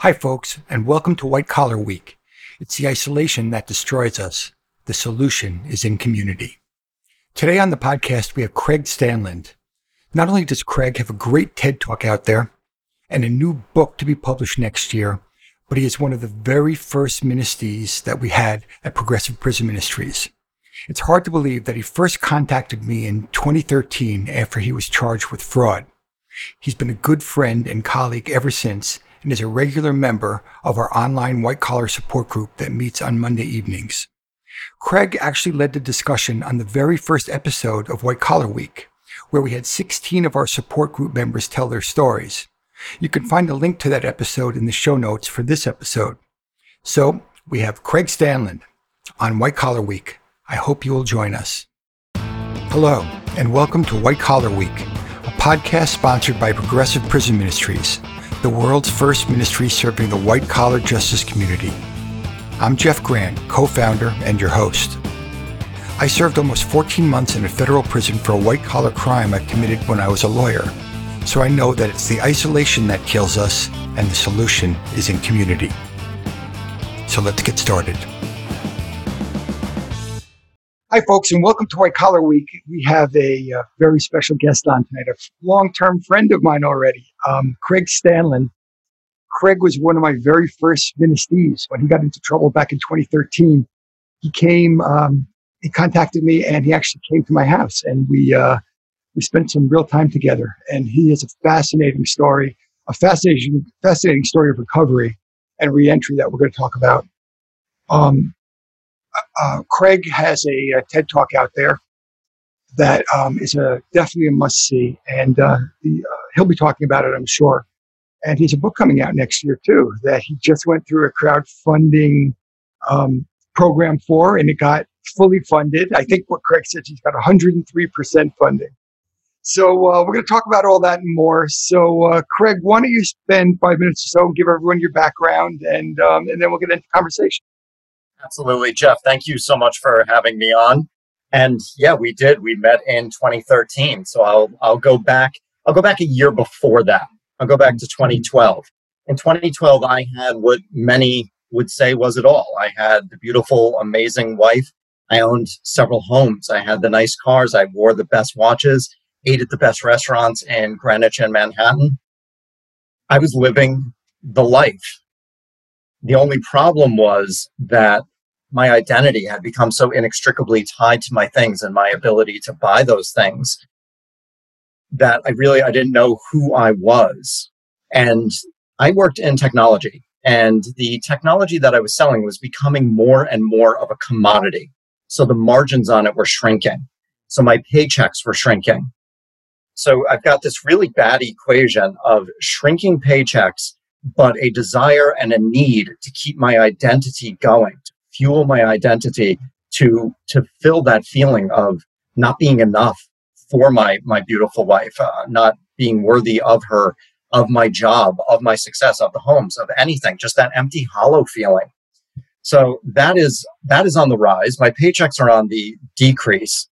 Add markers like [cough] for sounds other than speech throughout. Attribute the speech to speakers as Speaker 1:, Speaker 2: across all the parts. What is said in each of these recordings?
Speaker 1: Hi, folks, and welcome to White Collar Week. It's the isolation that destroys us. The solution is in community. Today on the podcast, we have Craig Stanland. Not only does Craig have a great TED talk out there and a new book to be published next year, but he is one of the very first ministees that we had at Progressive Prison Ministries. It's hard to believe that he first contacted me in 2013 after he was charged with fraud. He's been a good friend and colleague ever since and is a regular member of our online white collar support group that meets on Monday evenings. Craig actually led the discussion on the very first episode of White Collar Week, where we had 16 of our support group members tell their stories. You can find a link to that episode in the show notes for this episode. So we have Craig Stanland on White Collar Week. I hope you will join us. Hello, and welcome to White Collar Week, a podcast sponsored by Progressive Prison Ministries the world's first ministry serving the white collar justice community. I'm Jeff Grant, co founder and your host. I served almost 14 months in a federal prison for a white collar crime I committed when I was a lawyer, so I know that it's the isolation that kills us and the solution is in community. So let's get started. Hi, folks, and welcome to White Collar Week. We have a uh, very special guest on tonight, a long term friend of mine already, um, Craig Stanland. Craig was one of my very first ministees when he got into trouble back in 2013. He came, um, he contacted me, and he actually came to my house, and we uh, we spent some real time together. And he has a fascinating story, a fascinating fascinating story of recovery and reentry that we're going to talk about. Um, uh, Craig has a, a, TED talk out there that um, is a definitely a must see, and uh, the, uh, he'll be talking about it, I'm sure. And he's a book coming out next year too that he just went through a crowdfunding um, program for, and it got fully funded. I think what Craig said he's got 103% funding. So uh, we're going to talk about all that and more. So uh, Craig, why don't you spend five minutes or so and give everyone your background, and um, and then we'll get into conversation.
Speaker 2: Absolutely, Jeff. Thank you so much for having me on. And yeah, we did. We met in 2013. So I'll I'll go back. I'll go back a year before that. I'll go back to 2012. In 2012, I had what many would say was it all. I had the beautiful, amazing wife. I owned several homes. I had the nice cars. I wore the best watches, ate at the best restaurants in Greenwich and Manhattan. I was living the life. The only problem was that my identity had become so inextricably tied to my things and my ability to buy those things that I really I didn't know who I was. And I worked in technology and the technology that I was selling was becoming more and more of a commodity. So the margins on it were shrinking. So my paychecks were shrinking. So I've got this really bad equation of shrinking paychecks but a desire and a need to keep my identity going, to fuel my identity, to to fill that feeling of not being enough for my my beautiful wife, uh, not being worthy of her, of my job, of my success, of the homes, of anything, just that empty, hollow feeling. So that is that is on the rise. My paychecks are on the decrease,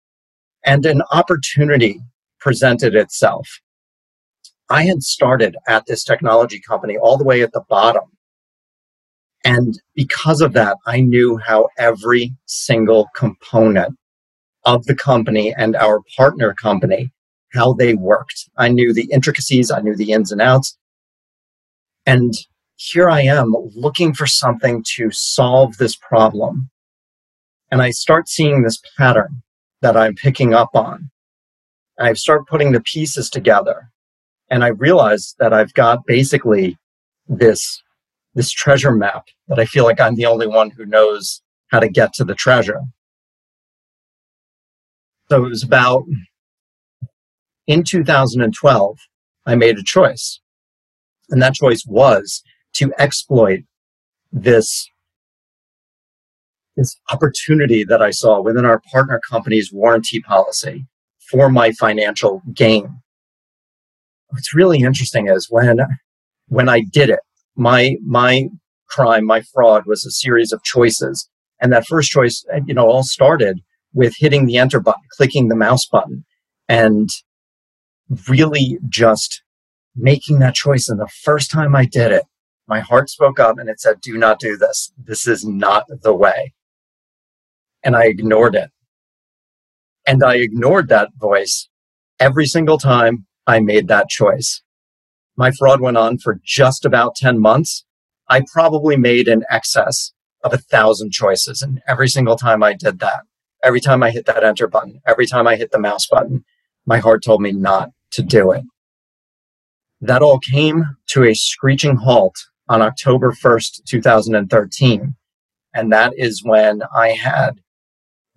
Speaker 2: and an opportunity presented itself I had started at this technology company all the way at the bottom. And because of that, I knew how every single component of the company and our partner company, how they worked. I knew the intricacies, I knew the ins and outs. And here I am looking for something to solve this problem. And I start seeing this pattern that I'm picking up on. I start putting the pieces together and I realized that I've got basically this this treasure map that I feel like I'm the only one who knows how to get to the treasure. So it was about in 2012, I made a choice. And that choice was to exploit this, this opportunity that I saw within our partner company's warranty policy for my financial gain what's really interesting is when when I did it, my my crime, my fraud was a series of choices. And that first choice, you know, all started with hitting the enter button, clicking the mouse button, and really just making that choice. And the first time I did it, My heart spoke up and it said, Do not do this. This is not the way. And I ignored it. And I ignored that voice every single time I made that choice. My fraud went on for just about 10 months. I probably made in excess of a thousand choices. And every single time I did that, every time I hit that enter button, every time I hit the mouse button, my heart told me not to do it. That all came to a screeching halt on October 1st, 2013. And that is when I had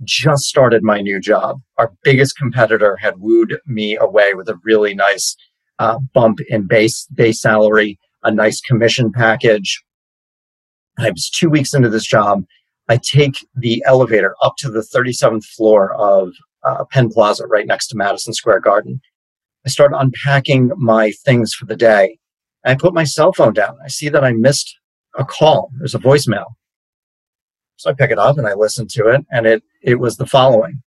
Speaker 2: just started my new job. Our biggest competitor had wooed me away with a really nice uh, bump in base base salary, a nice commission package. I was two weeks into this job. I take the elevator up to the 37th floor of uh, Penn Plaza, right next to Madison Square Garden. I start unpacking my things for the day. I put my cell phone down. I see that I missed a call. There's a voicemail. So I pick it up and I listen to it, and it it was the following: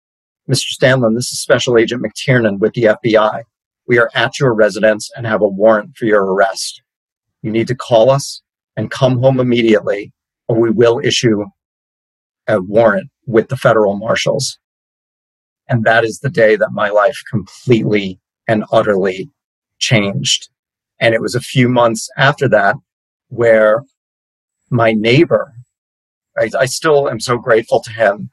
Speaker 2: Mr. Stanland, this is Special Agent McTiernan with the FBI. We are at your residence and have a warrant for your arrest. You need to call us and come home immediately, or we will issue a warrant with the federal marshals. And that is the day that my life completely and utterly changed. And it was a few months after that where my neighbor, I, I still am so grateful to him.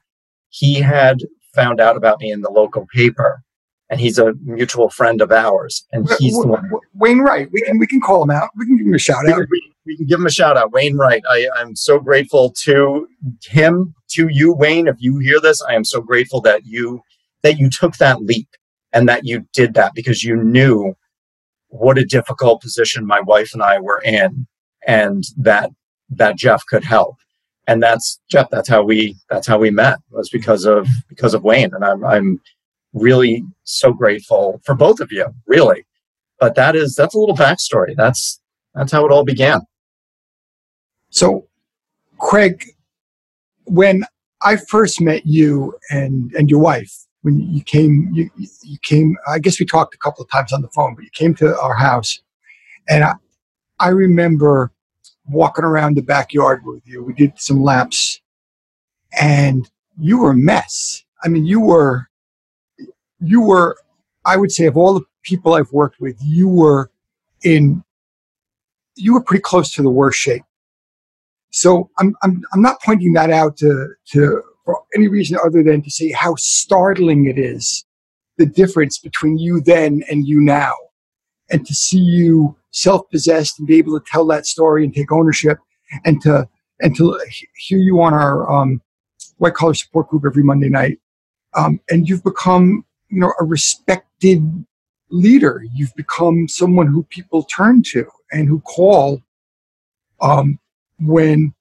Speaker 2: He had found out about me in the local paper and he's a mutual friend of ours. And he's the one.
Speaker 1: Wayne Wright. We can we can call him out. We can give him a shout out.
Speaker 2: We, we can give him a shout out. Wayne Wright. I, I'm so grateful to him, to you, Wayne. If you hear this, I am so grateful that you that you took that leap and that you did that because you knew what a difficult position my wife and I were in and that that Jeff could help. And that's Jeff, that's how we that's how we met was because of because of Wayne. And I'm I'm really so grateful for both of you, really. But that is that's a little backstory. That's that's how it all began.
Speaker 1: So Craig, when I first met you and and your wife, when you came, you, you came, I guess we talked a couple of times on the phone, but you came to our house. And I, I remember walking around the backyard with you. We did some laps and you were a mess. I mean, you were, you were, I would say, of all the people I've worked with, you were in, you were pretty close to the worst shape. So I'm, I'm, I'm not pointing that out to, to for any reason other than to say how startling it is the difference between you then and you now. And to see you self possessed and be able to tell that story and take ownership and to, and to hear you on our um, white collar support group every Monday night. Um, and you've become, you know, a respected leader. You've become someone who people turn to and who call um, when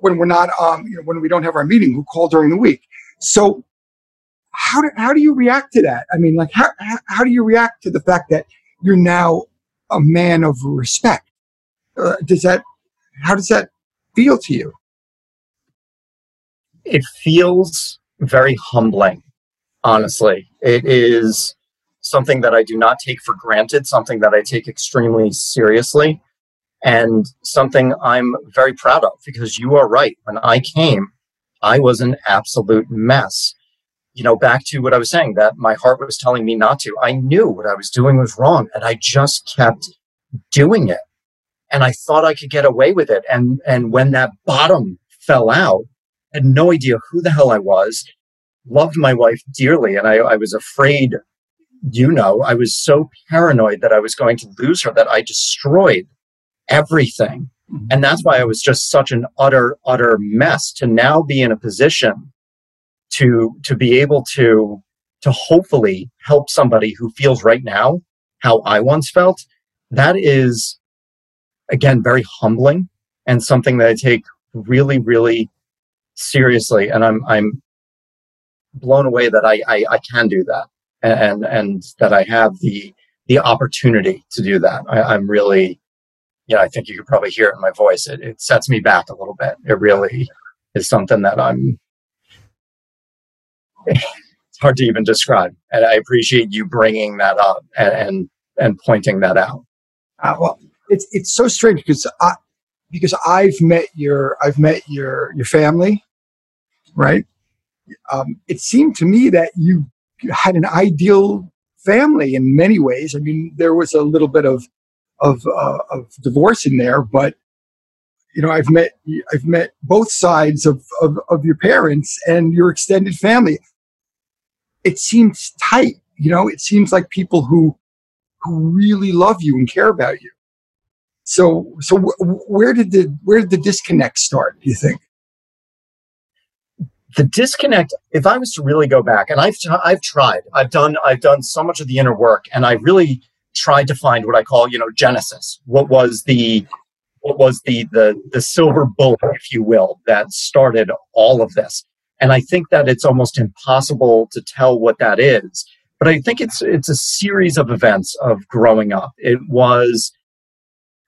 Speaker 1: when we're not, um, you know, when we don't have our meeting, who call during the week. So how do, how do you react to that? I mean, like, how, how do you react to the fact that you're now a man of respect? Uh, does that, how does that feel to you?
Speaker 2: It feels very humbling, honestly. It is something that I do not take for granted, something that I take extremely seriously and something I'm very proud of because you are right. When I came, I was an absolute mess. You know, back to what I was saying that my heart was telling me not to. I knew what I was doing was wrong and I just kept doing it. And I thought I could get away with it. And, and when that bottom fell out, I had no idea who the hell I was, loved my wife dearly. And I, I was afraid, you know, I was so paranoid that I was going to lose her that I destroyed everything. Mm-hmm. And that's why I was just such an utter, utter mess to now be in a position to, to be able to, to hopefully help somebody who feels right now how I once felt. That is, again, very humbling and something that I take really, really seriously. And I'm, I'm blown away that I, I, I can do that and, and that I have the, the opportunity to do that. I, I'm really, you know, I think you could probably hear it in my voice. It, it sets me back a little bit. It really is something that I'm, it's hard to even describe. And I appreciate you bringing that up and, and, and pointing that out.
Speaker 1: Uh, well, it's, it's so strange because I, because I've met your I've met your your family, right? Um, it seemed to me that you had an ideal family in many ways. I mean, there was a little bit of of uh, of divorce in there, but you know, I've met I've met both sides of, of of your parents and your extended family. It seems tight, you know. It seems like people who who really love you and care about you. So, so where did the where did the disconnect start? Do you think?
Speaker 2: The disconnect. If I was to really go back, and I've I've tried, I've done I've done so much of the inner work, and I really tried to find what I call you know genesis. What was the what was the the the silver bullet, if you will, that started all of this? And I think that it's almost impossible to tell what that is. But I think it's it's a series of events of growing up. It was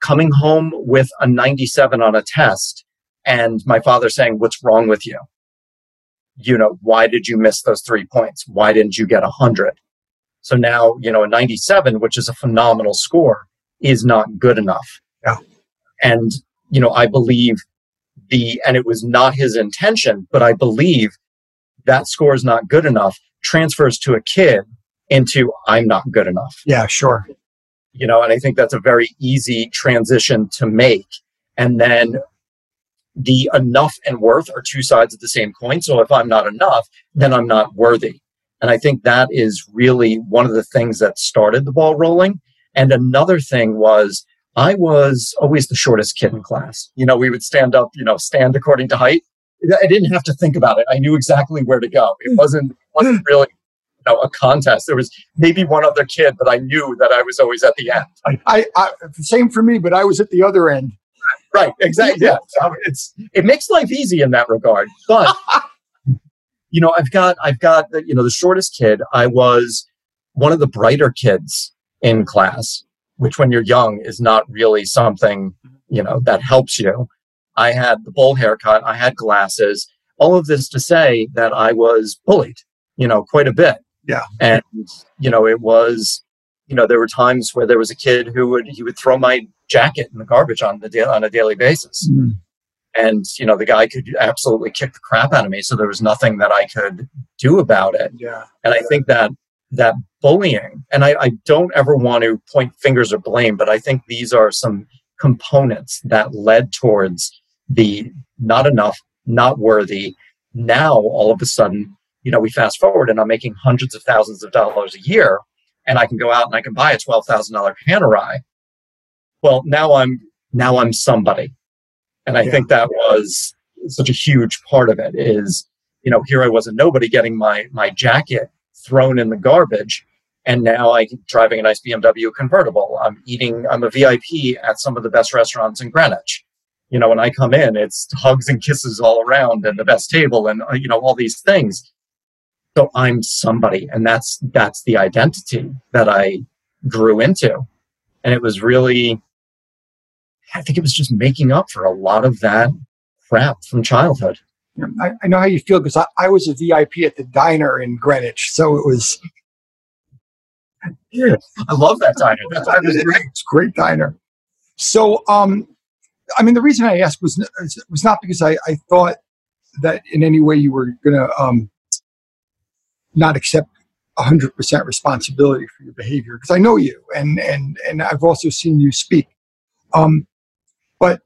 Speaker 2: coming home with a 97 on a test and my father saying, What's wrong with you? You know, why did you miss those three points? Why didn't you get a 100? So now, you know, a 97, which is a phenomenal score, is not good enough.
Speaker 1: Yeah.
Speaker 2: And, you know, I believe the, and it was not his intention, but I believe that score is not good enough transfers to a kid into I'm not good enough.
Speaker 1: Yeah, sure
Speaker 2: you know, and I think that's a very easy transition to make. And then the enough and worth are two sides of the same coin. So if I'm not enough, then I'm not worthy. And I think that is really one of the things that started the ball rolling. And another thing was I was always the shortest kid in class. You know, we would stand up, you know, stand according to height. I didn't have to think about it. I knew exactly where to go. It hmm. wasn't wasn't hmm. really you know, a contest. There was maybe one other kid, but I knew that I was always at the end.
Speaker 1: I, I, I same for me, but I was at the other end.
Speaker 2: Right, exactly. Yeah, so it's it makes life easy in that regard. But [laughs] you know, I've got I've got the, you know the shortest kid. I was one of the brighter kids in class, which when you're young is not really something you know that helps you. I had the bowl haircut. I had glasses. All of this to say that I was bullied, you know, quite a bit.
Speaker 1: Yeah.
Speaker 2: And, you know, it was, you know, there were times where there was a kid who would, he would throw my jacket in the garbage on the da- on a daily basis. Mm. And, you know, the guy could absolutely kick the crap out of me. So there was nothing that I could do about it.
Speaker 1: Yeah.
Speaker 2: And I think that, that bullying, and I, I don't ever want to point fingers or blame, but I think these are some components that led towards the not enough, not worthy. Now, all of a sudden, you know, we fast forward and I'm making hundreds of thousands of dollars a year and I can go out and I can buy a $12,000 Panerai. Well, now I'm, now I'm somebody. And I yeah. think that was such a huge part of it is, you know, here I was a nobody getting my, my jacket thrown in the garbage. And now I'm driving a nice BMW convertible. I'm eating, I'm a VIP at some of the best restaurants in Greenwich. You know, when I come in, it's hugs and kisses all around and the best table and, uh, you know, all these things so i'm somebody and that's that's the identity that i grew into and it was really i think it was just making up for a lot of that crap from childhood
Speaker 1: I, I know how you feel because I, I was a vip at the diner in greenwich so it was
Speaker 2: yeah, i love that diner. That diner is great.
Speaker 1: It's a great diner. So um i mean the reason i asked was was not because i i thought that in any way you were going to um not accept 100% responsibility for your behavior because I know you and and and I've also seen you speak. Um, but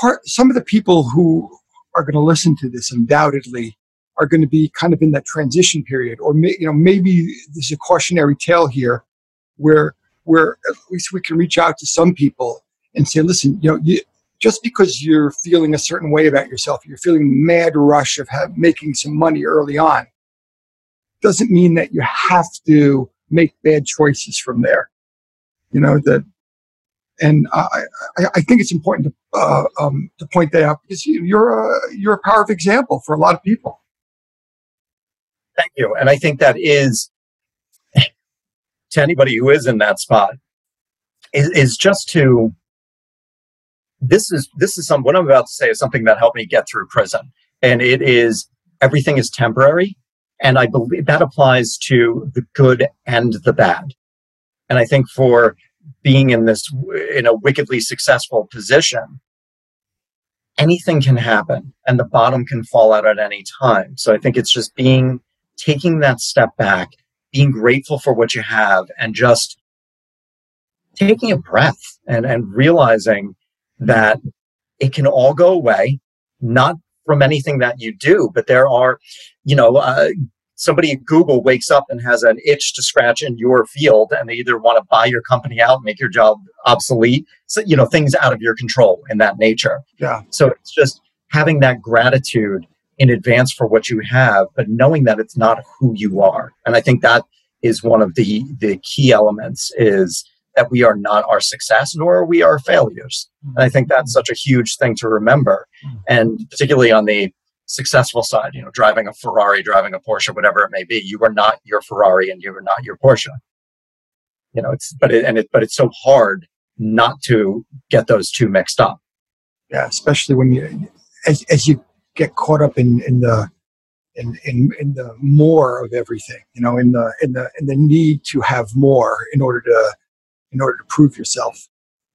Speaker 1: part some of the people who are going to listen to this undoubtedly are going to be kind of in that transition period, or may, you know maybe there's a cautionary tale here where where at least we can reach out to some people and say, listen, you know, you, just because you're feeling a certain way about yourself, you're feeling mad rush of making some money early on doesn't mean that you have to make bad choices from there. You know that, and I, I, I think it's important to uh, um, to point that out because you're a you're a powerful example for a lot of people.
Speaker 2: Thank you, and I think that is [laughs] to anybody who is in that spot is, is just to this is this is some what I'm about to say is something that helped me get through prison, and it is everything is temporary and I believe that applies to the good and the bad. And I think for being in this, in a wickedly successful position, anything can happen and the bottom can fall out at any time. So I think it's just being, taking that step back, being grateful for what you have and just taking a breath and, and realizing that it can all go away, not from anything that you do, but there are, you know, uh, somebody at Google wakes up and has an itch to scratch in your field and they either want to buy your company out, make your job obsolete, so, you know, things out of your control in that nature.
Speaker 1: Yeah.
Speaker 2: So it's just having that gratitude in advance for what you have, but knowing that it's not who you are. And I think that is one of the, the key elements is that we are not our success nor are we our failures. And I think that's mm. such a huge thing to remember. Mm. And particularly on the successful side, you know, driving a Ferrari, driving a Porsche, whatever it may be, you are not your Ferrari and you are not your Porsche. You know, it's, but it, and it, but it's so hard not to get those two mixed up.
Speaker 1: Yeah. Especially when you, as, as you get caught up in, in the, in, in, in the more of everything, you know, in the, in the, in the need to have more in order to, in order to prove yourself.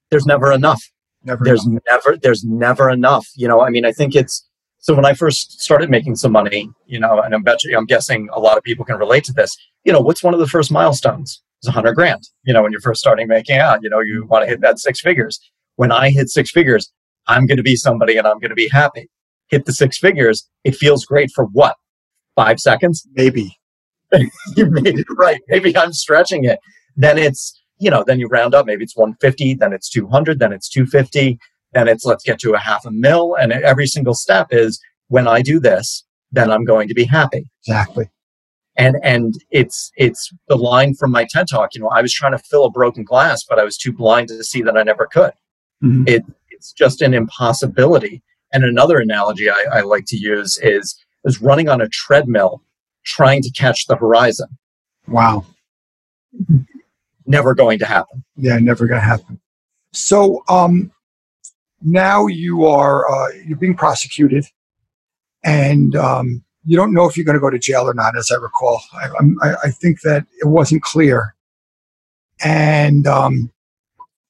Speaker 2: There's never enough.
Speaker 1: Never
Speaker 2: there's
Speaker 1: enough.
Speaker 2: never there's never enough you know i mean i think it's so when i first started making some money you know and i'm bet you i'm guessing a lot of people can relate to this you know what's one of the first milestones? It's 100 grand you know when you're first starting making out you know you mm-hmm. want to hit that six figures. When i hit six figures i'm going to be somebody and i'm going to be happy. Hit the six figures it feels great for what? Five seconds?
Speaker 1: Maybe. [laughs]
Speaker 2: you made it right maybe i'm stretching it. Then it's you know, then you round up, maybe it's 150, then it's 200, then it's 250, then it's let's get to a half a mil. And every single step is when I do this, then I'm going to be happy.
Speaker 1: Exactly.
Speaker 2: And, and it's, it's the line from my TED talk, you know, I was trying to fill a broken glass, but I was too blind to see that I never could.
Speaker 1: Mhm.
Speaker 2: It, it's just an impossibility. And another analogy I, I like to use is, is running on a treadmill, trying to catch the horizon.
Speaker 1: Wow.
Speaker 2: Never going to happen.
Speaker 1: Yeah, never gonna happen. So um now you are uh, you're being prosecuted and um you don't know if you're going to go to jail or not, as I recall. I, I'm, I, I think that it wasn't clear. And um,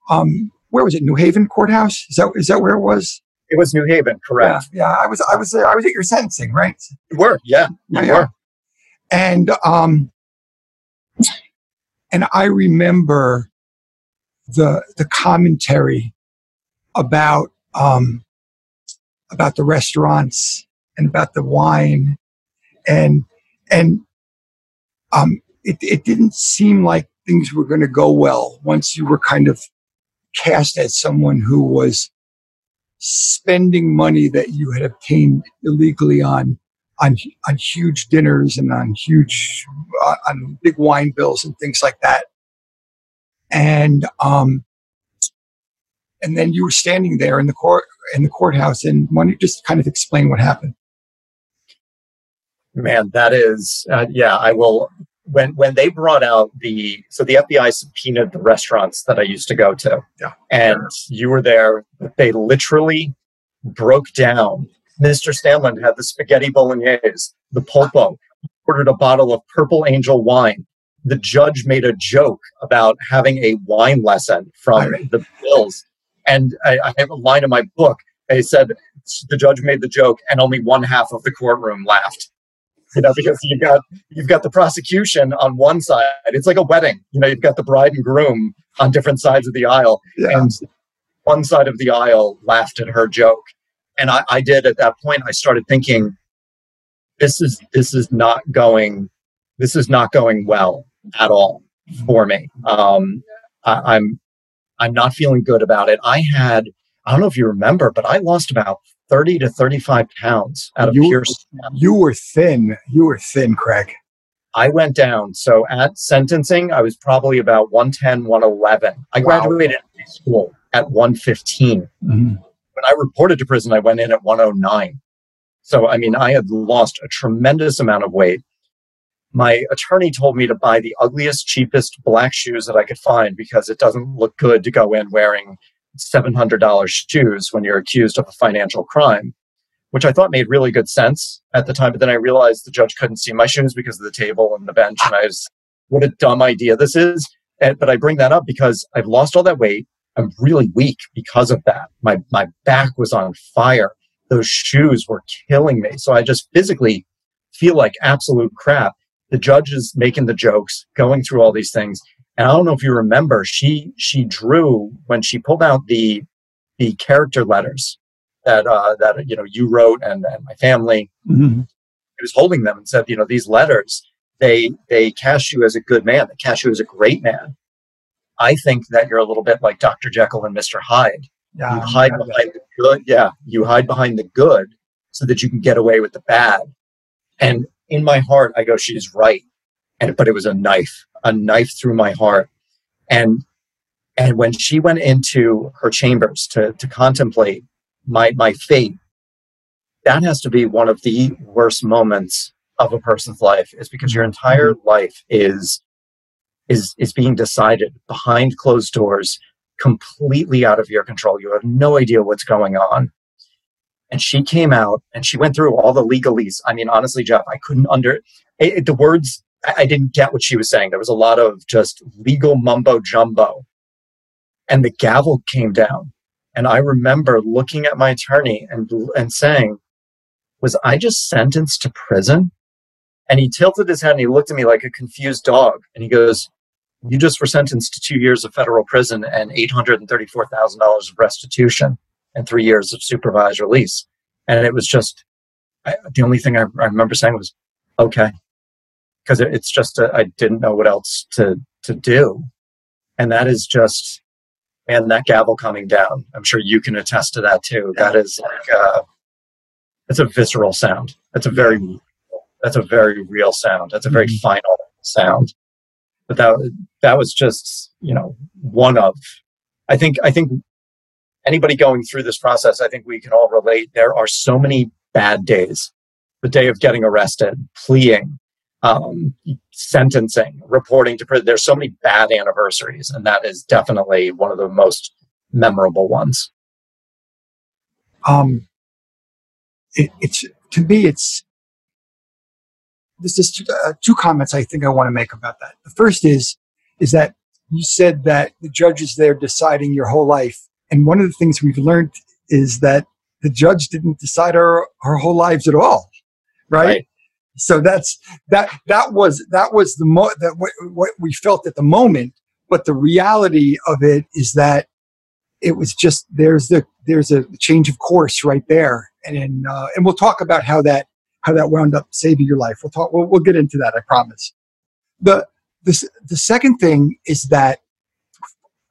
Speaker 1: um, where was it? New Haven courthouse? Is that is that where it was?
Speaker 2: It was New Haven, correct?
Speaker 1: Yeah, yeah. I was I was there. I was at your sentencing, right?
Speaker 2: You were, yeah, you
Speaker 1: Yeah.
Speaker 2: were.
Speaker 1: and um and i remember the the commentary about um about the restaurants and about the wine and and um it, it didn't seem like things were going to go well once you were kind of cast as someone who was spending money that you had obtained illegally on on on huge dinners and on huge uh, on big wine bills and things like that. And um and then you were standing there in the court in the courthouse and why don't you just kind of explain what happened
Speaker 2: Man, that is, uh, yeah, I will. When when they brought out the so the FBI subpoenaed the restaurants that I used to go to,
Speaker 1: Yeah.
Speaker 2: and you were there. They literally broke down. Mr. Stanland had the spaghetti bolognese, the pulpo, ordered a bottle of Purple Angel wine. The judge made a joke about having a wine lesson from the bills, and I, I have a line in my book. I said the judge made the joke, and only one half of the courtroom laughed you know, because you've got you've got the prosecution on one side. It's like a wedding. You know, you've got the bride and groom on different sides of the aisle,
Speaker 1: yeah
Speaker 2: and one side of the aisle laughed at her joke. And I, I did at that point. I started thinking, this is this is not going this is not going well at all for me. Um, I, I'm I'm not feeling good about it. I had I don't know if you remember, but I lost about thirty to thirty five pounds out of
Speaker 1: You-
Speaker 2: pure
Speaker 1: you were thin you were thin craig
Speaker 2: I went down. So at sentencing, I was probably about 110, 111. I
Speaker 1: Wow.
Speaker 2: graduated high school at 115. Mm-hmm. When I reported to prison, I went in at 109. So, I mean, I had lost a tremendous amount of weight. My attorney told me to buy the ugliest, cheapest black shoes that I could find because it doesn't look good to go in wearing $700 shoes when you're accused of a financial crime, which I thought made really good sense at the time. But then I realized the judge couldn't see my shoes because of the table and the bench. And I was, what a dumb idea this is. And, but I bring that up because I've lost all that weight. I'm really weak because of that. My, my back was on fire. those shoes were killing me. So I just physically feel like absolute crap. The judge is making the jokes, going through all these things. And I don't know if you remember, she she drew when she pulled out the the character letters that uh, that you know you wrote and, and my family. Mm-hmm. He was holding them and said, you know, these letters they they cast you as a good man. They cast you as a great man. I think that you're a little bit like Dr. Jekyll and Mr. Hyde. Yeah, you hide behind the good. Yeah, you hide behind the good so that you can get away with the bad. And in my heart, I go, she's right. And but it was a knife, a knife through my heart. And and when she went into her chambers to to contemplate my my fate, that has to be one of the worst moments of a person's life, is because your entire mm-hmm. life is is is being decided behind closed doors, completely out of your control. You have no idea what's going on. And she came out and she went through all the legalese. I mean, honestly, Jeff, I couldn't under it, the words. I, I didn't get what she was saying. There was a lot of just legal mumbo jumbo. And the gavel came down. And I remember looking at my attorney and, and saying, Was I just sentenced to prison? And he tilted his head and he looked at me like a confused dog. And he goes, You just were sentenced to two years of federal prison and $834,000 of restitution and three years of supervised release. And it was just, I, the only thing I, I, remember saying was, okay. Because it, it's just, I didn't know what else to, to do. And that is just, and that gavel coming down. I'm sure you can attest to that too. That is like, uh, it's a visceral sound. That's a very, that's a very real sound. That's a very mm-hmm. final sound. But that, that was just, you know, one of, I think, I think anybody going through this process, I think we can all relate. There are so many bad days. The day of getting arrested, pleading, um, sentencing, reporting to prison. There's so many bad anniversaries, and that is definitely one of the most memorable ones.
Speaker 1: Um, it, it's to me, it's there's just two, uh, two comments I think I want to make about that. The first is is that you said that the judge is there deciding your whole life and one of the things we've learned is that the judge didn't decide our, our whole lives at all, right? right. So that's that that was that was the mo- that what, what we felt at the moment, but the reality of it is that it was just there's the there's a change of course right there, and uh, and we'll talk about how that how that wound up saving your life. We'll talk. We'll, we'll get into that. I promise. The the the second thing is that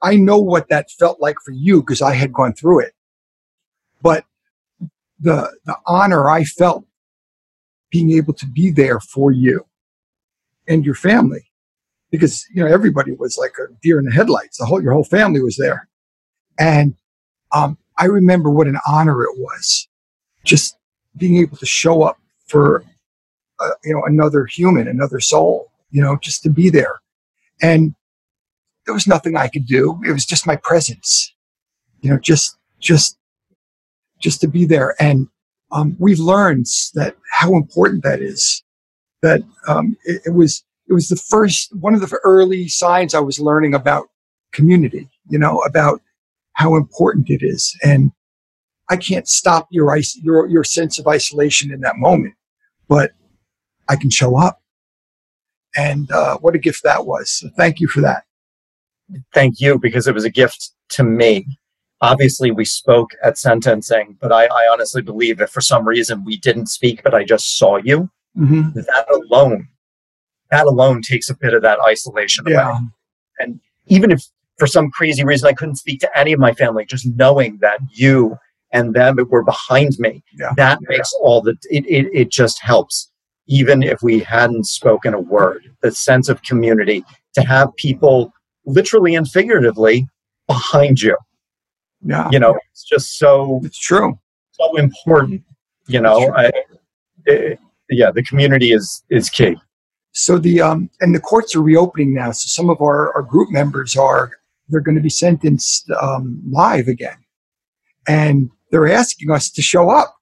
Speaker 1: I know what that felt like for you because I had gone through it. But the the honor I felt being able to be there for you and your family because you know everybody was like a deer in the headlights. The whole your whole family was there. And um, i remember what an honor it was just being able to show up for uh, you know another human another soul you know just to be there. And there was nothing I could do. It was just my presence, you know, just, just, just to be there. And um, we've learned that how important that is. That um, it, it, was, it was the first one of the early signs I was learning about community. You know, about how important it is, and I can't stop your your your sense of isolation in that moment, but I can show up. And uh, what a gift that was! So thank you for that
Speaker 2: thank you because it was a gift to me. Obviously, we spoke at sentencing, but I, I honestly believe if for some reason we didn't speak, but I just saw you, mm-hmm. that alone, that alone takes a bit of that isolation yeah. away. And even if for some crazy reason I couldn't speak to any of my family, just knowing that you and them were behind me, yeah. that yeah. makes all the, it, it, it just helps. Even if we hadn't spoken a word, the sense of community, to have people literally and figuratively behind you. Yeah. You know, it's just so
Speaker 1: it's true.
Speaker 2: So important. You know, I, it, yeah, the community is is key.
Speaker 1: So the um and the courts are reopening now. So some of our, our group members are they're going to be sentenced um, live again, and they're asking us to show up.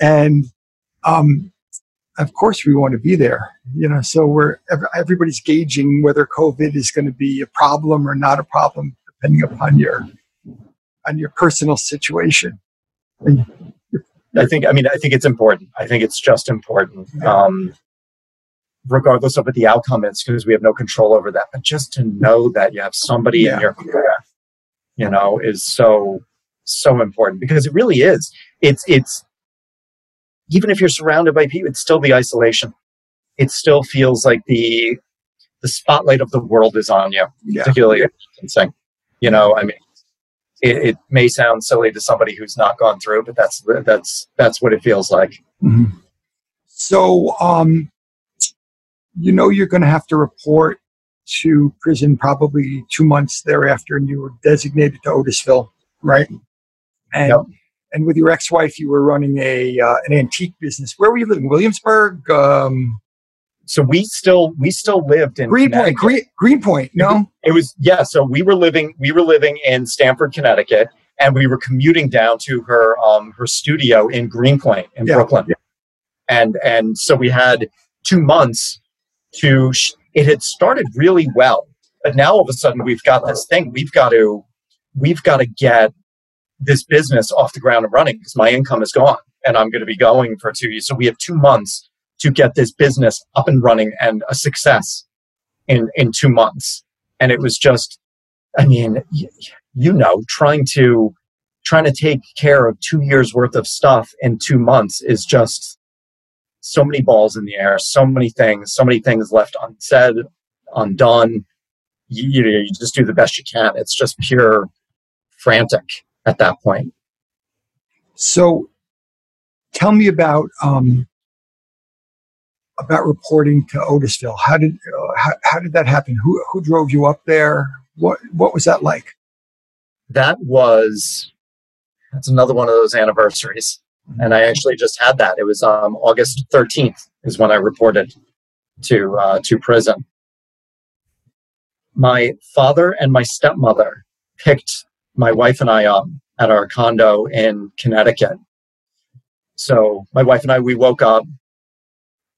Speaker 1: And um, of course we want to be there you know so we're everybody's gauging whether covid is going to be a problem or not a problem depending upon your on your personal situation and
Speaker 2: I think, I mean, I think it's important. I think it's just important. Um, regardless of what the outcome is, because we have no control over that. But just to know that you have somebody
Speaker 1: Yeah.
Speaker 2: in your corner, you know, is so so important because it really is. It's it's even if you're surrounded by people, it's still the isolation. It still feels like the the spotlight of the world is on you,
Speaker 1: Yeah.
Speaker 2: particularly distancing. You know, I mean, it, it may sound silly to somebody who's not gone through, but that's that's that's what it feels like.
Speaker 1: Mhm. So, um, you know, you're going to have to report to prison probably two months thereafter, and you were designated to Otisville, right? And
Speaker 2: Yep.
Speaker 1: and with your ex-wife, you were running a uh, an antique business. Where were you living? Williamsburg, um,
Speaker 2: So we still we still lived in
Speaker 1: Greenpoint,
Speaker 2: Connecticut.
Speaker 1: Green, Greenpoint. No,
Speaker 2: It was yeah. So we were living we were living in Stamford, Connecticut, and we were commuting down to her um her studio in Greenpoint in
Speaker 1: Yeah.
Speaker 2: Brooklyn, and and so we had two months to. Sh- it had started really well, but now all of a sudden we've got this thing. We've got to we've got to get this business off the ground and running because my income is gone, and I'm going to be going for two years. So we have two months to get this business up and running and a success in in two months. And it was just i mean y- you know trying to trying to take care of two years worth of stuff in two months is just so many balls in the air so many things so many things left unsaid undone. You, you, you just do the best you can. It's just pure frantic at that point.
Speaker 1: So, tell me about um, about reporting to Otisville. How did uh, how, how did that happen? Who who drove you up there? What what was that like?
Speaker 2: that was that's another one of those anniversaries and i actually just had that it was um, august 13th is when i reported to uh, to prison my father and my stepmother picked my wife and i up at our condo in connecticut so my wife and i we woke up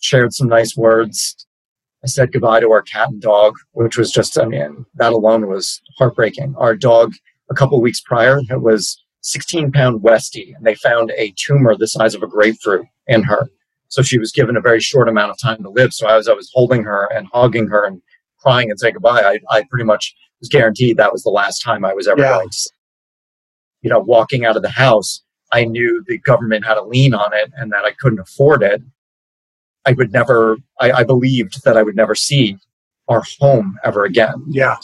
Speaker 2: shared some nice words. I said goodbye to our cat and dog which was just i mean that alone was heartbreaking. Our dog a couple weeks prior it was 16 pound westie and they found a tumor the size of a grapefruit in her. So she was given a very short amount of time to live. So as i was holding her and hugging her and crying and saying goodbye i, I pretty much was guaranteed that was the last time i was ever
Speaker 1: Yeah.
Speaker 2: going to see you know walking out of the house i knew the government had a lien on it and that i couldn't afford it i would never i, I believed that i would never see our home ever again
Speaker 1: Yeah,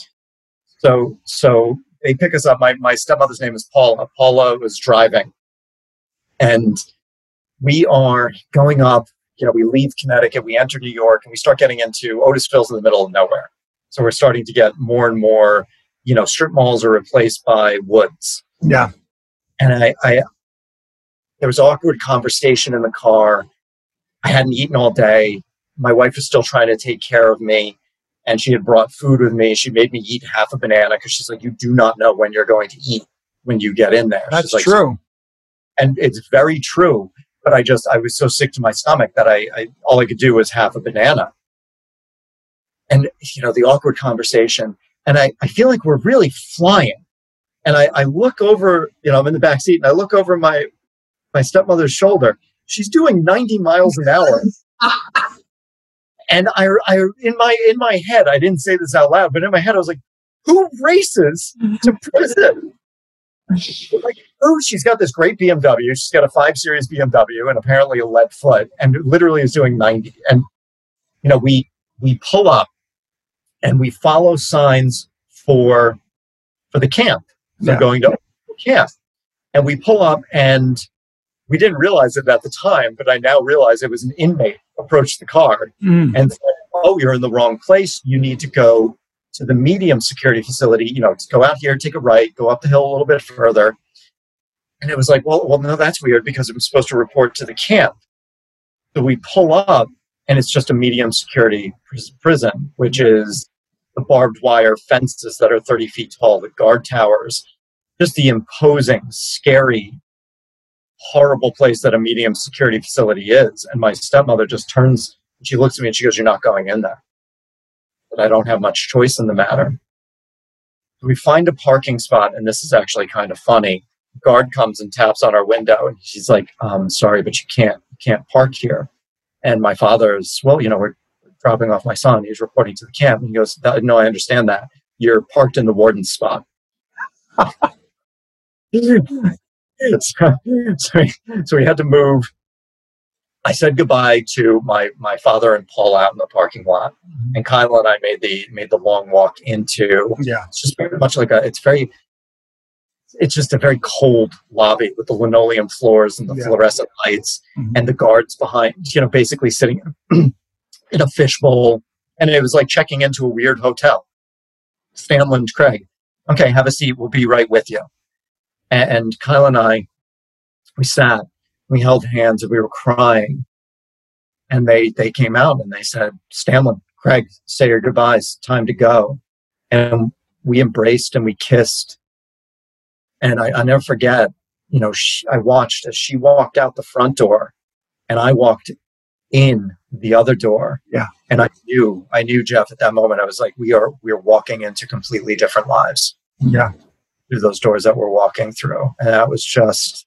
Speaker 2: so so they pick us up. My my stepmother's name is Paula. Paula was driving, and we are going up. You know, we leave Connecticut, we enter New York, and we start getting into Otisville's in the middle of nowhere. So we're starting to get more and more. You know, strip malls are replaced by woods,
Speaker 1: yeah.
Speaker 2: and I, I there was awkward conversation in the car. I hadn't eaten all day. My wife was still trying to take care of me, and she had brought food with me. She made me eat half a banana because she's like, "You do not know when you're going to eat when you get in there."
Speaker 1: That's
Speaker 2: like,
Speaker 1: true.
Speaker 2: and it's very true. But I just I was so sick to my stomach that I, I all I could do was half a banana. And you know the awkward conversation, and I, I feel like we're really flying. And I, I look over, you know, I'm in the back seat, and I look over my my stepmother's shoulder. She's doing 90 miles an hour. and I, I in my in my head, I didn't say this out loud, but in my head, I was like, "Who races to prison?" like, oh, she's got this great BMW. She's got a five series BMW and apparently a lead foot, and literally is doing 90. And you know, we we pull up and we follow signs for for the camp. So
Speaker 1: Yeah.
Speaker 2: going to camp. And we pull up and we didn't realize it at the time, but I now realize it was an inmate approached the car
Speaker 1: Mm.
Speaker 2: and said, "Oh, you're in the wrong place. You need to go to the medium security facility. You know, to go out here, take a right, go up the hill a little bit further." And it was like, "Well, well, no, that's weird because it was supposed to report to the camp." So we pull up, and it's just a medium security pris- prison, which is the barbed wire fences that are 30 feet tall, the guard towers, just the imposing, scary, horrible place that a medium security facility is. And my stepmother just turns she looks at me and she goes, You're not going in there. But I don't have much choice in the matter. We find a parking spot, and this is actually kind of funny. guard comes and taps on our window and she's like, um, sorry, but you can't, you can't park here. And my father is, well, you know, we're dropping off my son. He's reporting to the camp. And he goes, no, I understand that. You're parked in the warden's spot. [laughs] so, so, we, so we had to move. I said goodbye to my my father and Paul out in the parking lot, mm-hmm. and Kyla and I made the made the long walk into.
Speaker 1: Yeah,
Speaker 2: it's just very much like a. It's very. It's just a very cold lobby with the linoleum floors and the yeah. fluorescent lights, mm-hmm. and the guards behind. You know, basically sitting [clears throat] in a fishbowl, and it was like checking into a weird hotel. Stanland Craig, okay, have a seat. We'll be right with you. And Kyla and I, we sat, we held hands, and we were crying. And they they came out and they said, Stanland, Craig, say your goodbyes. Time to go. And we embraced and we kissed. And I, I never forget, you know, she, I watched as she walked out the front door and I walked in the other door.
Speaker 1: Yeah.
Speaker 2: And I knew, I knew Jeff at that moment. I was like, we are, we are walking into completely different lives.
Speaker 1: Yeah
Speaker 2: through those doors that we're walking through. And that was just,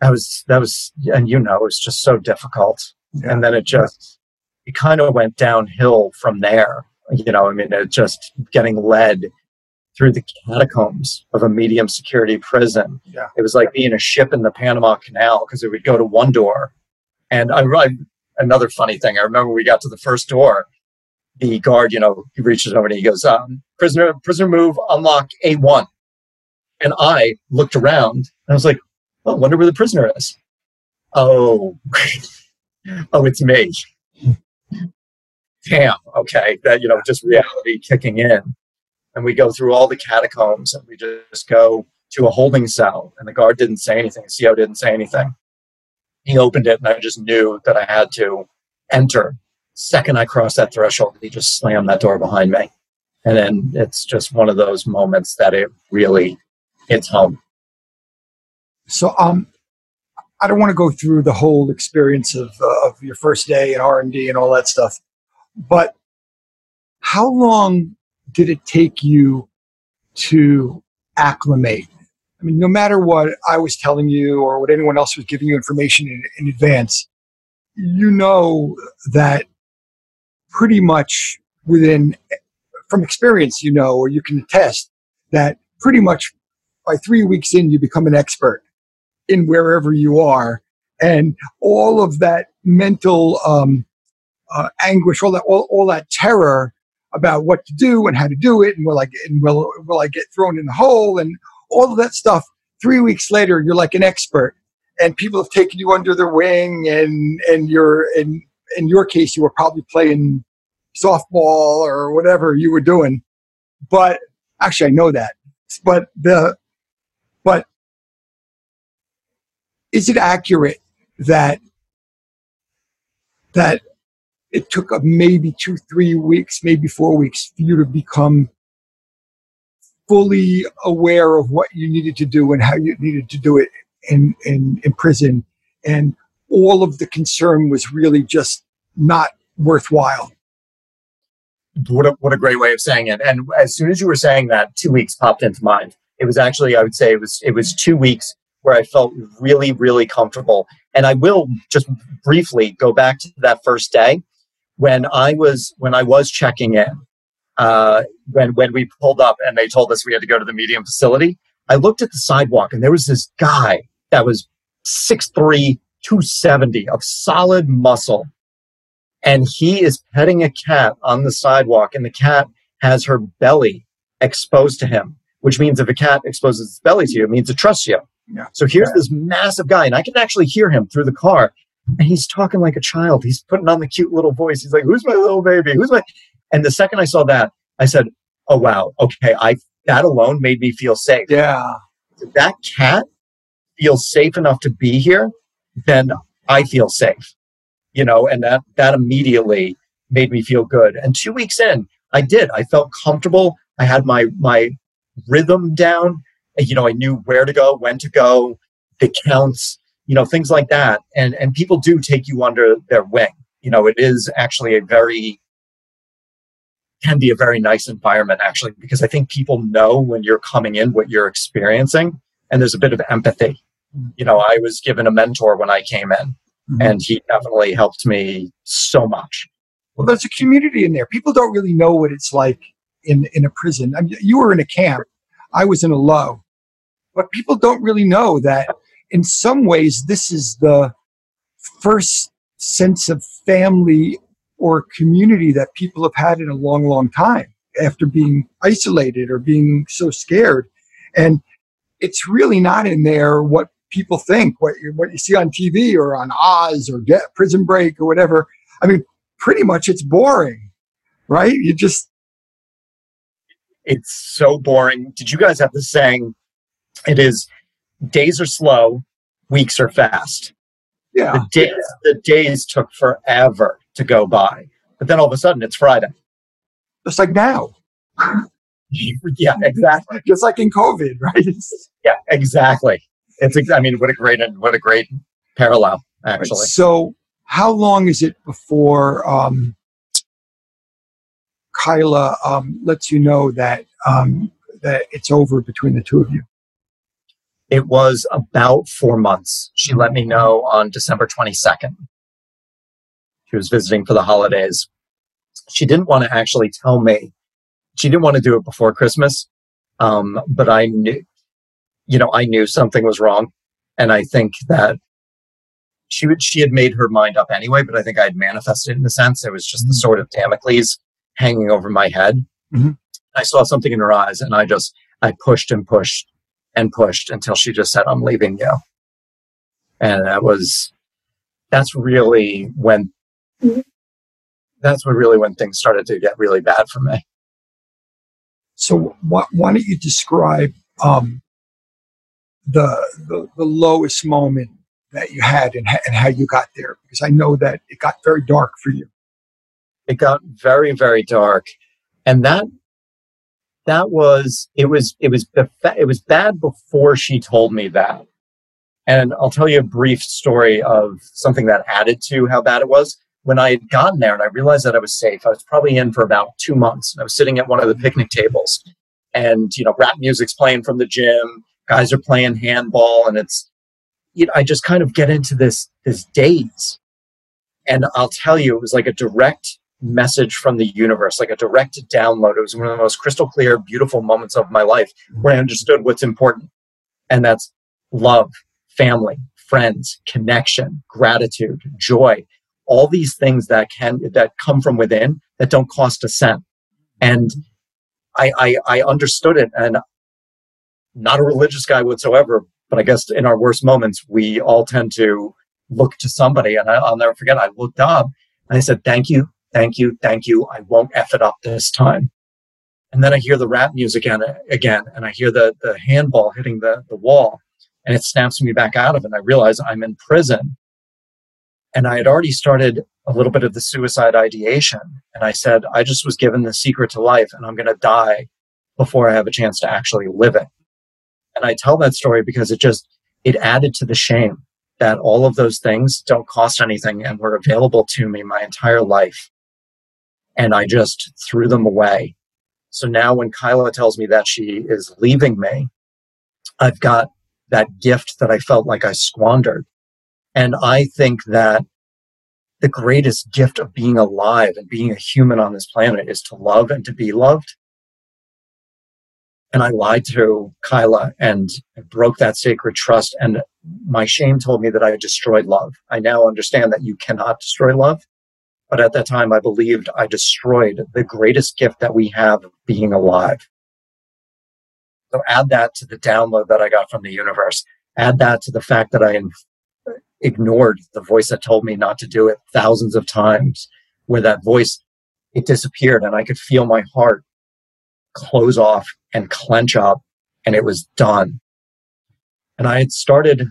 Speaker 2: that was, that was, and you know, it was just so difficult. Yeah. And then it just, it kind of went downhill from there. You know, I mean, it just getting led through the catacombs of a medium security prison.
Speaker 1: Yeah.
Speaker 2: It was like being a ship in the Panama Canal because it would go to one door. And I, I, another funny thing, I remember we got to the first door the guard, you know, he reaches over and he goes, um, prisoner, prisoner move, unlock A1. And I looked around and I was like, oh, I wonder where the prisoner is. Oh, [laughs] oh, it's me. Damn. Okay. That, you know, just reality kicking in. And we go through all the catacombs and we just go to a holding cell. And the guard didn't say anything. The CO didn't say anything. He opened it and I just knew that I had to enter second I crossed that threshold, he just slammed that door behind me. And then it's just one of those moments that it really hits home.
Speaker 1: So, um, I don't want to go through the whole experience of, uh, of your first day and R and D and all that stuff, but how long did it take you to acclimate? I mean, no matter what I was telling you or what anyone else was giving you information in, in advance, you know that pretty much within, from experience, you know, or you can attest that pretty much by three weeks in, you become an expert in wherever you are. And all of that mental um, uh, anguish, all that, all, all that terror about what to do and how to do it, and will I get, and will will I get thrown in the hole, and all of that stuff. Three weeks later, you're like an expert, and people have taken you under their wing, and and you're in in your case, you were probably playing softball or whatever you were doing. But actually, I know that. But the, but is it accurate that, that it took maybe two, three weeks, maybe four weeks for you to become fully aware of what you needed to do and how you needed to do it in, in, in prison. And all of the concern was really just not worthwhile
Speaker 2: what a, what a great way of saying it. And as soon as you were saying that, two weeks popped into mind. It was actually, I would say, it was it was two weeks where I felt really, really comfortable. And I will just briefly go back to that first day when I was when I was checking in. Uh, when when we pulled up and they told us we had to go to the medium facility, I looked at the sidewalk and there was this guy that was 6'3", 270 of solid muscle. And he is petting a cat on the sidewalk and the cat has her belly exposed to him which means if a cat exposes its belly to you it means it trusts you.
Speaker 1: Yeah.
Speaker 2: so here's yeah. this massive guy and i can actually hear him through the car and he's talking like a child. He's putting on the cute little voice. He's like who's my little baby? Who's my and the second i saw that i said oh wow. Okay i that alone made me feel safe.
Speaker 1: Yeah.
Speaker 2: That cat feels safe enough to be here then i feel safe you know, and that that immediately made me feel good. And two weeks in, I did. I felt comfortable. I had my my rhythm down. You know, I knew where to go, when to go, the counts, you know, things like that. And and people do take you under their wing. You know, it is actually a very can be a very nice environment actually because I think people know when you're coming in what you're experiencing and there's a bit of empathy. You know, I was given a mentor when I came in,
Speaker 1: Mhm.
Speaker 2: and he definitely helped me so much.
Speaker 1: Well, there's a community in there. People don't really know what it's like in in a prison. I mean, you were in a camp. I was in a low, but people don't really know that. In some ways, this is the first sense of family or community that people have had in a long, long time after being isolated or being so scared. And it's really not in there what people think, what you, what you see on TV or on Oz or Get Prison Break or whatever. I mean, pretty much it's boring, right? You just
Speaker 2: It's so boring. Did you guys have the saying? It is days are slow, weeks are fast.
Speaker 1: yeah,
Speaker 2: The days, the days took forever to go by, but then all of a sudden it's Friday.
Speaker 1: just like now, [laughs]
Speaker 2: yeah, exactly.
Speaker 1: just like in COVID, right?
Speaker 2: Yeah, exactly. It's. I mean, what a great what a great parallel. Actually,
Speaker 1: So, how long is it before um, Kyla um, lets you know that um, that it's over between the two of you?
Speaker 2: it was about four months. She let me know on December twenty second. She was visiting for the holidays. She didn't want to actually tell me. She didn't want to do it before Christmas, um, but I knew, you know, I knew something was wrong, and I think that she would. She had made her mind up anyway, but I think I had manifested in a sense. It was just the sword of Damocles hanging over my head.
Speaker 1: Mhm.
Speaker 2: I saw something in her eyes, and I just I pushed and pushed and pushed until she just said, "I'm leaving you." And that was that's really when that's when really when things started to get really bad for me.
Speaker 1: So, why, why don't you describe um, the, the the lowest moment that you had and, and how you got there? Because I know that it got very dark for you.
Speaker 2: it got very very dark and that that was it was it was it was bad before she told me that and i'll tell you a brief story of something that added to how bad it was when i had gotten there and i realized that i was safe i was probably in for about two months and i was sitting at one of the picnic tables and you know rap music's playing from the gym guys are playing handball and it's you know i just kind of get into this this daze and i'll tell you it was like a direct message from the universe, like a direct download. It was one of the most crystal clear, beautiful moments of my life where I understood what's important. And that's love, family, friends, connection, gratitude, joy, all these things that can, that come from within that don't cost a cent. And I, I, I understood it and not a religious guy whatsoever, but I guess in our worst moments, we all tend to look to somebody. And I, I'll never forget, I looked up and I said, thank you, thank you, thank you. I won't F it up this time. And then I hear the rap music again, again and I hear the, the handball hitting the, the wall and it snaps me back out of it. And I realize I'm in prison. And I had already started a little bit of the suicide ideation. And I said, I just was given the secret to life and I'm going to die before I have a chance to actually live it. And I tell that story because it just, it added to the shame that all of those things don't cost anything and were available to me my entire life. And I just threw them away. So now when Kyla tells me that she is leaving me, I've got that gift that I felt like I squandered. And I think that the greatest gift of being alive and being a human on this planet is to love and to be loved. And I lied to Kyla and broke that sacred trust. And my shame told me that I destroyed love. I now understand that you cannot destroy love. But at that time, I believed I destroyed the greatest gift that we have being alive. So add that to the download that I got from the universe. Add that to the fact that I ignored the voice that told me not to do it thousands of times, where that voice, it disappeared and I could feel my heart close off and clench up and it was done. And I had started,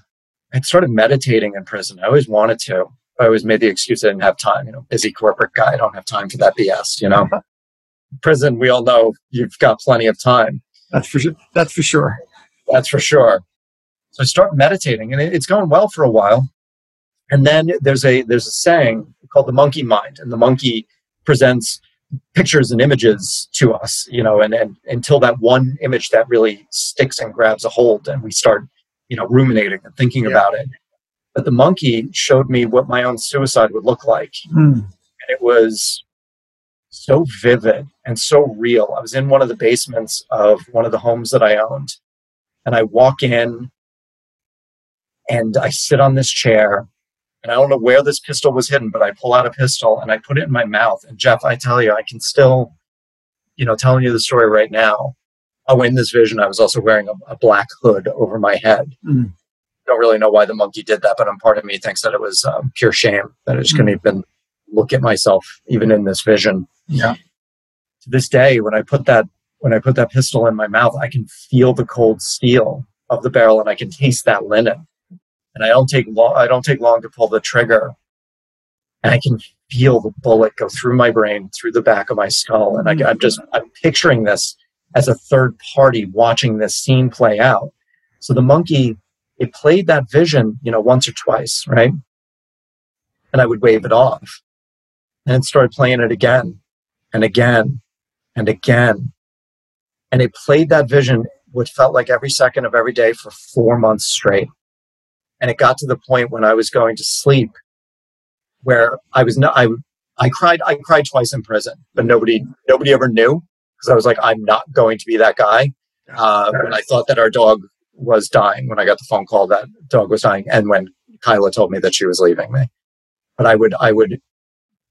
Speaker 2: I had started meditating in prison. I always wanted to. I always made the excuse I didn't have time. You know, busy corporate guy. I don't have time for that BS. You know, uh-huh. prison. We all know you've got plenty of time.
Speaker 1: That's for sure. That's for sure.
Speaker 2: That's for sure. So I start meditating, and it, it's going well for a while. And then there's a there's a saying called the monkey mind, and the monkey presents pictures and images to us, you know, and, and until that one image that really sticks and grabs a hold and we start, you know, ruminating and thinking yeah. about it. But the monkey showed me what my own suicide would look like. Mm. And it was so vivid and so real. I was in one of the basements of one of the homes that I owned. And I walk in and I sit on this chair and I don't know where this pistol was hidden, but I pull out a pistol and I put it in my mouth. And Jeff, I tell you, I can still, you know, telling you the story right now. Oh, in this vision, I was also wearing a, a black hood over my head. Mm. Don't really know why the monkey did that, but a part of me thinks that it was um, pure shame that I just mm. couldn't even look at myself, even in this vision.
Speaker 1: Yeah.
Speaker 2: To this day, when I put that when I put that pistol in my mouth, I can feel the cold steel of the barrel and I can taste that linen and I don't take long. I don't take long to pull the trigger, and I can feel the bullet go through my brain, through the back of my skull, and I, mm. I'm just I'm picturing this as a third party watching this scene play out. So the monkey, it played that vision, you know, once or twice, right? And I would wave it off, and it started playing it again, and again, and again, and it played that vision, what felt like every second of every day for four months straight. And it got to the point when I was going to sleep where I was not, I, I cried, I cried twice in prison, but nobody, nobody ever knew because I was like, I'm not going to be that guy. Uh, when I thought that our dog was dying, when I got the phone call that dog was dying, and when Kyla told me that she was leaving me, but I would, I would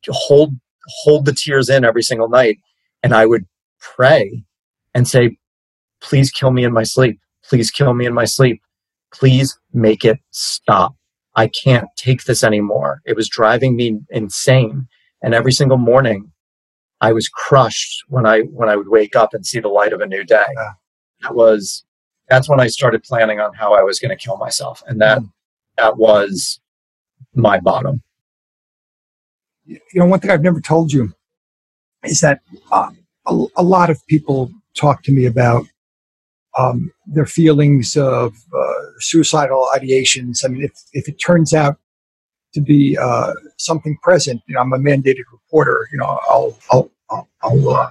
Speaker 2: hold, hold the tears in every single night, and I would pray and say, "Please kill me in my sleep. Please kill me in my sleep. Please make it stop. I can't take this anymore. It was driving me insane. And every single morning, I was crushed when I when I would wake up and see the light of a new day. Yeah. That was that's when I started planning on how I was going to kill myself, and that mm. that was my bottom.
Speaker 1: You know, one thing I've never told you is that uh, a, a, lot of people talk to me about um, their feelings of uh, suicidal ideations. I mean, if, if it turns out to be uh, something present, you know, I'm a mandated reporter. You know, I'll I'll I'll, I'll uh,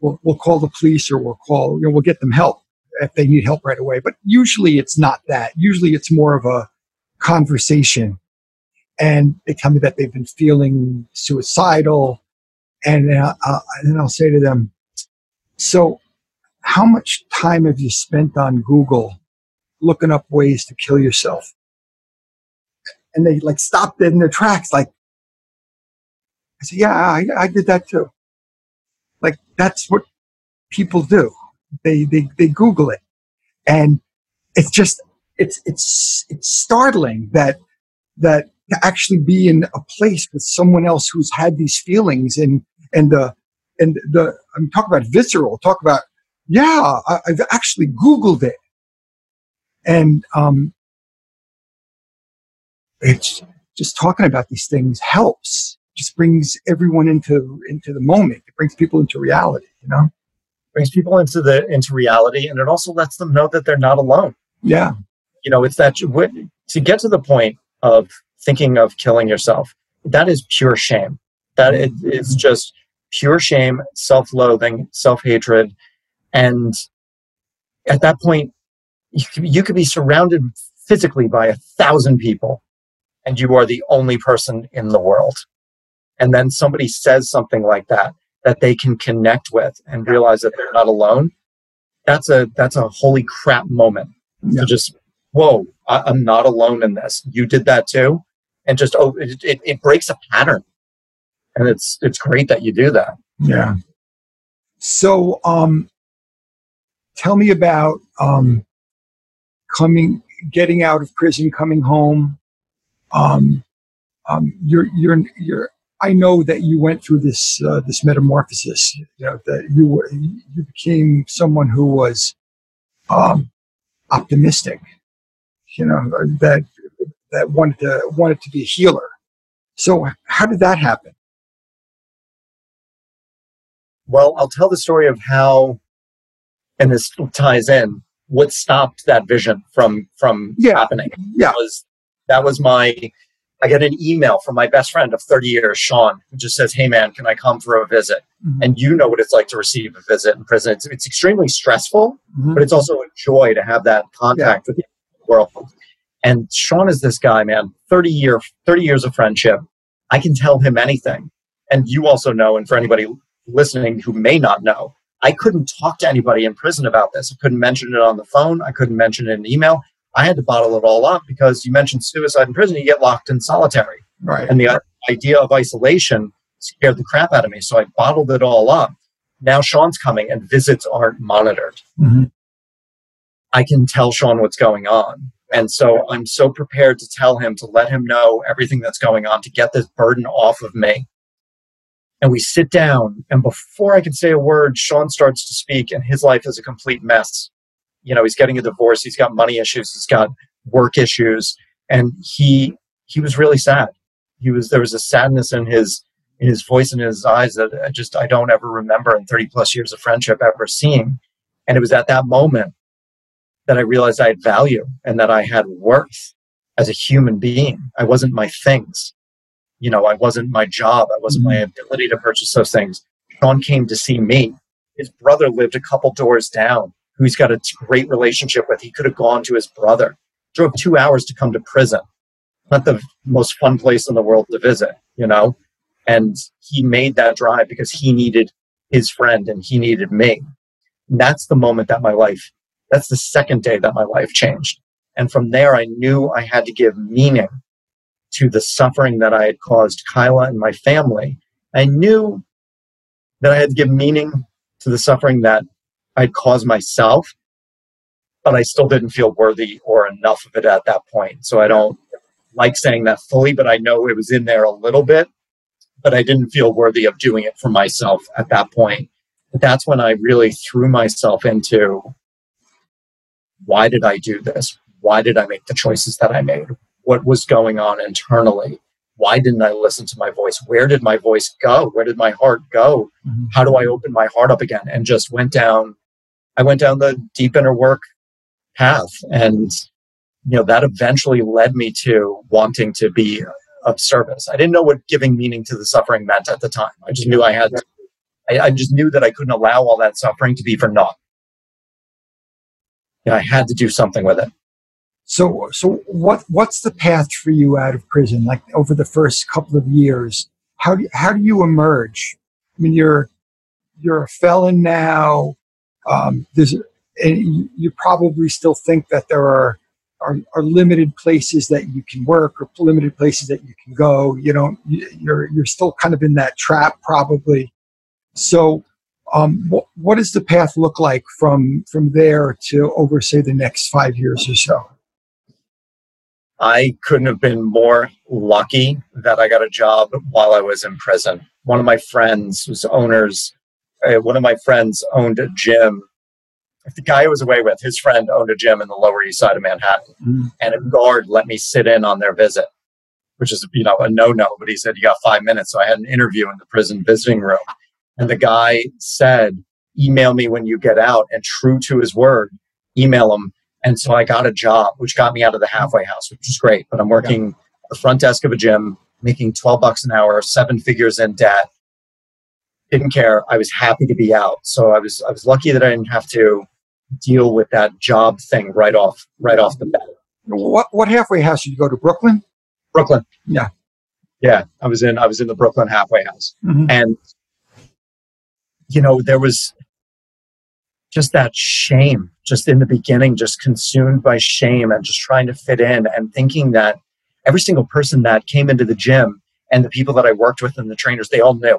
Speaker 1: we'll, we'll call the police or we'll call you know we'll get them help if they need help right away. But usually it's not that. Usually it's more of a conversation, and they tell me that they've been feeling suicidal, and then I'll, and then I'll say to them, so how much time have you spent on Google looking up ways to kill yourself? And they like stopped in their tracks. Like, I said, yeah, I, I did that too. Like, that's what people do. They, they, they Google it. And it's just, it's, it's, it's startling that, that to actually be in a place with someone else who's had these feelings and, and the, and the, I'm talking about visceral, talk about yeah, I, have actually Googled it. And um, it's just talking about these things helps. Just brings everyone into into the moment. It brings people into reality. You know,
Speaker 2: brings people into the into reality, and it also lets them know that they're not alone.
Speaker 1: Yeah,
Speaker 2: you know, it's that to get to the point of thinking of killing yourself. That is pure shame. That is mm-hmm. just pure shame, self-loathing, self-hatred and at that point, you could, you could be surrounded physically by a thousand people and you are the only person in the world. And then somebody says something like that, that they can connect with and realize that they're not alone. That's a, that's a holy crap moment yeah. to just, whoa, I, am not alone in this. You did that too. And just, oh, it, it, it breaks a pattern. And it's, it's great that you do that.
Speaker 1: Yeah. So, um, tell me about um, coming, getting out of prison, coming home. Um, um, you're, you're, you're. I know that you went through this uh, this metamorphosis. You know that you were, you became someone who was um, optimistic. You know that that wanted to wanted to be a healer. So how did that happen?
Speaker 2: Well, I'll tell the story of how and this ties in what stopped that vision from from
Speaker 1: yeah.
Speaker 2: happening
Speaker 1: yeah
Speaker 2: was that was my I get an email from my best friend of 30 years, Sean, who just says, Hey man, can I come for a visit?
Speaker 1: Mhm.
Speaker 2: And you know what it's like to receive a visit in prison. It's, it's extremely stressful,
Speaker 1: Mhm.
Speaker 2: but it's also a joy to have that contact with the world. And Sean is this guy, man, 30 year, 30 years of friendship. I can tell him anything. And you also know, and for anybody listening who may not know, I couldn't talk to anybody in prison about this. I couldn't mention it on the phone. I couldn't mention it in an email. I had to bottle it all up because you mentioned suicide in prison, you get locked in solitary.
Speaker 1: Right.
Speaker 2: And the idea of isolation scared the crap out of me. So I bottled it all up. Now Sean's coming and visits aren't monitored.
Speaker 1: Mhm.
Speaker 2: I can tell Sean what's going on. And so I'm so prepared to tell him, to let him know everything that's going on, to get this burden off of me. And we sit down, and before I can say a word, Sean starts to speak, and his life is a complete mess. You know, he's getting a divorce, he's got money issues, he's got work issues, and he he was really sad. He was there was a sadness in his in his voice and his eyes that I just I don't ever remember in 30 plus years of friendship ever seeing. And it was at that moment that I realized I had value and that I had worth as a human being. I wasn't my things. You know, I wasn't my job. I wasn't my mm-hmm. ability to purchase those things. Sean came to see me. His brother lived a couple doors down, who he's got a great relationship with. He could have gone to his brother. Drove two hours to come to prison. Not the most fun place in the world to visit, you know? And he made that drive because he needed his friend and he needed me. And that's the moment that my life, that's the second day that my life changed. And from there, I knew I had to give meaning to the suffering that I had caused Kyla and my family. I knew that I had to give meaning to the suffering that I'd caused myself, but I still didn't feel worthy or enough of it at that point. So I don't like saying that fully, but I know it was in there a little bit, but I didn't feel worthy of doing it for myself at that point. But that's when I really threw myself into why did I do this? Why did I make the choices that I made? What was going on internally? Why didn't I listen to my voice? Where did my voice go? Where did my heart go?
Speaker 1: Mhm.
Speaker 2: How do I open my heart up again? And just went down, I went down the deep inner work path. And, you know, that eventually led me to wanting to be of service. I didn't know what giving meaning to the suffering meant at the time. I just knew I had to, I, I just knew that I couldn't allow all that suffering to be for naught. Yeah, I had to do something with it.
Speaker 1: So, so what what's the path for you out of prison? Like over the first couple of years, how do how do you emerge? I mean, you're you're a felon now. Um, there's and you- you probably still think that there are, are are limited places that you can work or limited places that you can go. You don't. you- You're you're still kind of in that trap, probably. So, um, what what does the path look like from from there to over say the next five years or so?
Speaker 2: I couldn't have been more lucky that I got a job while I was in prison. One of my friends was owners, uh, one of my friends owned a gym. The guy I was away with, his friend owned a gym in the Lower East Side of Manhattan,
Speaker 1: Mhm.
Speaker 2: and a guard let me sit in on their visit, which is you know a no no. But he said you got five minutes, so I had an interview in the prison visiting room, and the guy said, "Email me when you get out," and true to his word, email him and so I got a job, which got me out of the halfway house, which was great. But I'm working the front desk of a gym, making 12 bucks an hour, seven figures in debt. Didn't care. I was happy to be out. So I was I was lucky that I didn't have to deal with that job thing right off right off the bat.
Speaker 1: What what halfway house did you go to Brooklyn?
Speaker 2: Brooklyn.
Speaker 1: Yeah.
Speaker 2: Yeah. I was in I was in the Brooklyn halfway house. Mm-hmm. And, you know, there was just that shame, just in the beginning, just consumed by shame and just trying to fit in and thinking that every single person that came into the gym and the people that I worked with and the trainers, they all knew.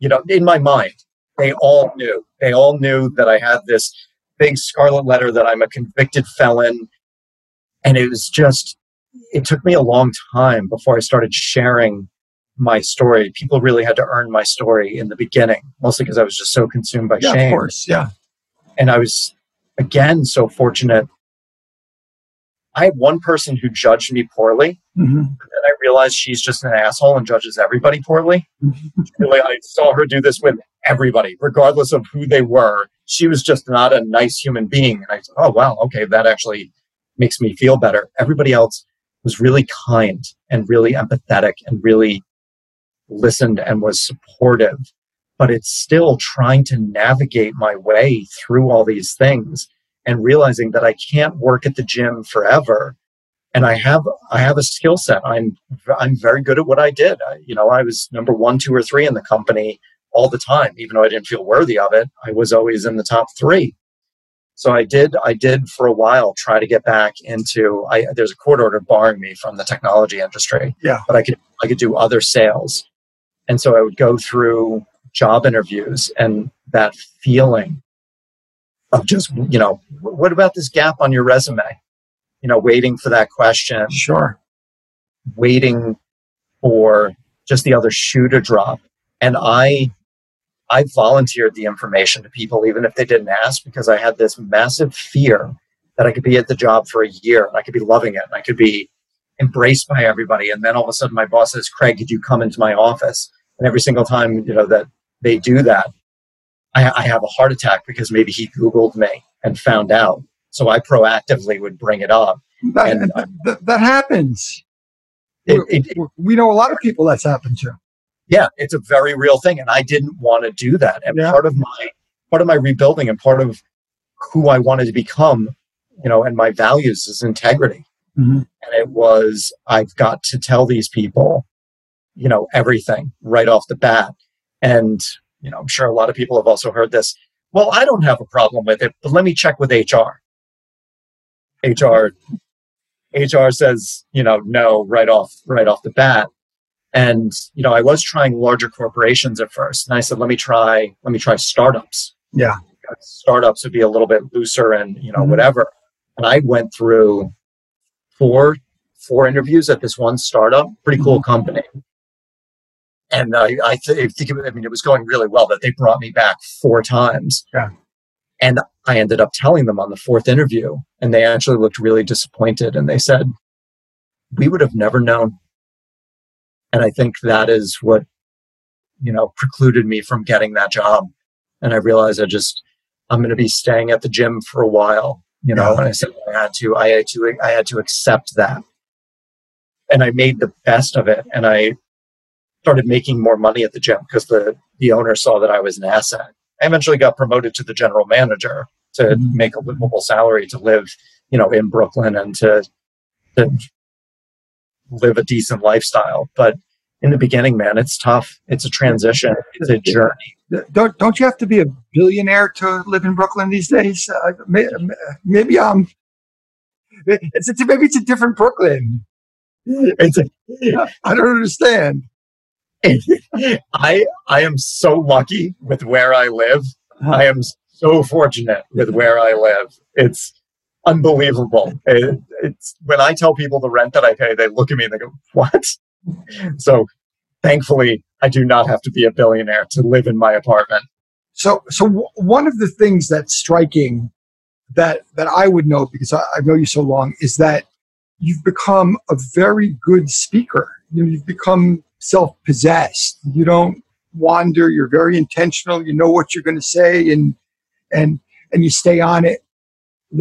Speaker 2: You know, in my mind, they all knew. They all knew that I had this big scarlet letter that I'm a convicted felon. And it was just, it took me a long time before I started sharing my story. People really had to earn my story in the beginning, mostly because I was just so consumed by
Speaker 1: Yeah,
Speaker 2: shame.
Speaker 1: of course. Yeah.
Speaker 2: And I was, again, so fortunate. I had one person who judged me poorly,
Speaker 1: hmm
Speaker 2: and I realized she's just an asshole and judges everybody poorly. really, I saw her do this with everybody, regardless of who they were. She was just not a nice human being. And I said, oh, wow, okay, that actually makes me feel better. Everybody else was really kind and really empathetic and really listened and was supportive. But it's still trying to navigate my way through all these things and realizing that I can't work at the gym forever. And I have I have a skill set. I'm I'm very good at what I did. I, you know, I was number one, two, or three in the company all the time, even though I didn't feel worthy of it. I was always in the top three. So I did, I did for a while try to get back into. I, there's a court order barring me from the technology industry.
Speaker 1: Yeah,
Speaker 2: but I could, I could do other sales, and so I would go through job interviews and that feeling of just, you know, what about this gap on your resume? You know, waiting for that question.
Speaker 1: Sure.
Speaker 2: Waiting for just the other shoe to drop, and I I volunteered the information to people, even if they didn't ask, because I had this massive fear that I could be at the job for a year and I could be loving it and I could be embraced by everybody. And then all of a sudden my boss says, Craig, could you come into my office? And every single time, you know, that they do that, I, I have a heart attack because maybe he Googled me and found out. So I proactively would bring it up.
Speaker 1: That, and, that, that happens. It, it, we know a lot of people that's happened to
Speaker 2: yeah, it's a very real thing. And I didn't want to do that. And yeah. part of my part of my rebuilding and part of who I wanted to become, you know, and my values is integrity. Mm-hmm. And it was I've got to tell these people, you know, everything right off the bat. And, you know, I'm sure a lot of people have also heard this. Well, I don't have a problem with it, but let me check with HR. HR HR says, you know, no, right off right off the bat. And, you know, I was trying larger corporations at first. And I said, let me try, let me try startups.
Speaker 1: Yeah.
Speaker 2: Startups would be a little bit looser and, you know, mm-hmm. whatever. And I went through four, four interviews at this one startup, pretty cool mm-hmm. company. And I, I, th- I think, it, I mean, it was going really well that they brought me back four times.
Speaker 1: Yeah.
Speaker 2: And I ended up telling them on the fourth interview, and they actually looked really disappointed. And they said, we would have never known and I think that is what, you know, precluded me from getting that job. And I realized I just, I'm going to be staying at the gym for a while, you know, and I said I had to, I had to, I had to accept that. And I made the best of it. And I started making more money at the gym because the, the owner saw that I was an asset. I eventually got promoted to the general manager to mm-hmm. make a livable salary to live, you know, in Brooklyn and to, to live a decent lifestyle. But in the beginning, man, it's tough. It's a transition. It's a journey.
Speaker 1: Don't don't you have to be a billionaire to live in Brooklyn these days? Uh, maybe I'm. Um, it's, it's maybe it's a different Brooklyn. It's a, [laughs] I don't understand.
Speaker 2: I I am so lucky with where I live. Uh-huh. I am so fortunate with where I live. It's unbelievable. It, it's when I tell people the rent that I pay, they look at me and they go, "What?" So, thankfully, I do not have to be a billionaire to live in my apartment.
Speaker 1: So, so w- one of the things that's striking that that I would note because I, I know you so long is that you've become a very good speaker. You know, you've become self-possessed. You don't wander. You're very intentional. You know what you're going to say, and and and you stay on it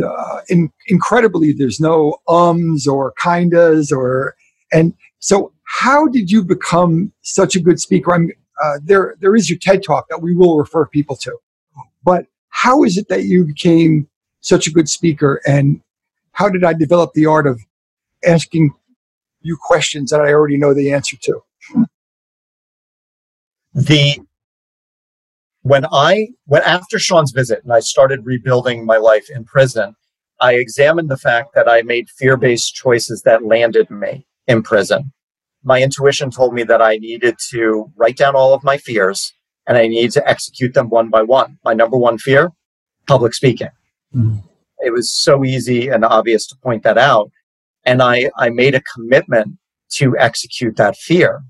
Speaker 1: uh, in, incredibly, there's no ums or kindas or, and so how did you become such a good speaker? I'm, uh, there, there is your TED talk that we will refer people to, but how is it that you became such a good speaker and how did I develop the art of asking you questions that I already know the answer to?
Speaker 2: The when I when after Sean's visit and I started rebuilding my life in prison, I examined the fact that I made fear-based choices that landed me in prison. My intuition told me that I needed to write down all of my fears and I needed to execute them one by one. My number one fear, public speaking. Mm-hmm. It was so easy and obvious to point that out. And I, I made a commitment to execute that fear.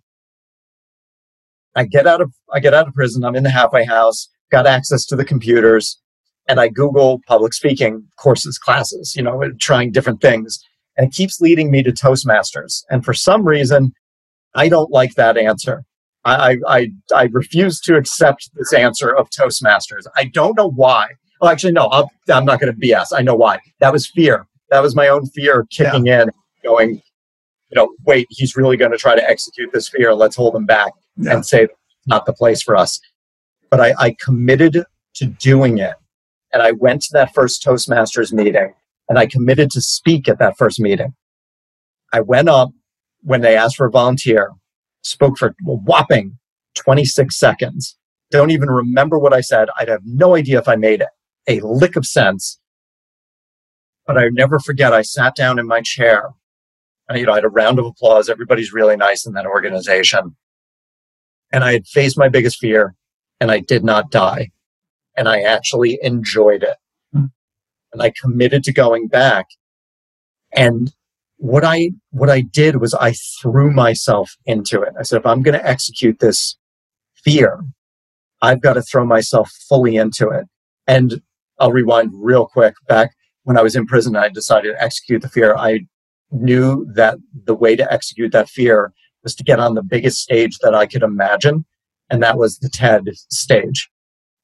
Speaker 2: I get out of I get out of prison. I'm in the halfway house, got access to the computers, and I Google public speaking courses, classes, you know, trying different things. And it keeps leading me to Toastmasters. And for some reason, I don't like that answer. I, I, I refuse to accept this answer of Toastmasters. I don't know why. Well, actually, no, i am not going to BS. I know why. That was fear. That was my own fear kicking yeah. in, going, you know, wait, he's really going to try to execute this fear. Let's hold him back yeah. and say, not the place for us. But I, I committed to doing it. And I went to that first Toastmasters meeting and I committed to speak at that first meeting. I went up when they asked for a volunteer, spoke for a whopping 26 seconds. Don't even remember what I said. I'd have no idea if I made it. a lick of sense. But I never forget, I sat down in my chair. And, you know, I had a round of applause. Everybody's really nice in that organization. And I had faced my biggest fear and I did not die. And I actually enjoyed it. Mm. And I committed to going back. And what I, what I did was I threw myself into it. I said, if I'm going to execute this fear, I've got to throw myself fully into it. And I'll rewind real quick back when I was in prison, I decided to execute the fear. I knew that the way to execute that fear was to get on the biggest stage that I could imagine. And that was the TED stage.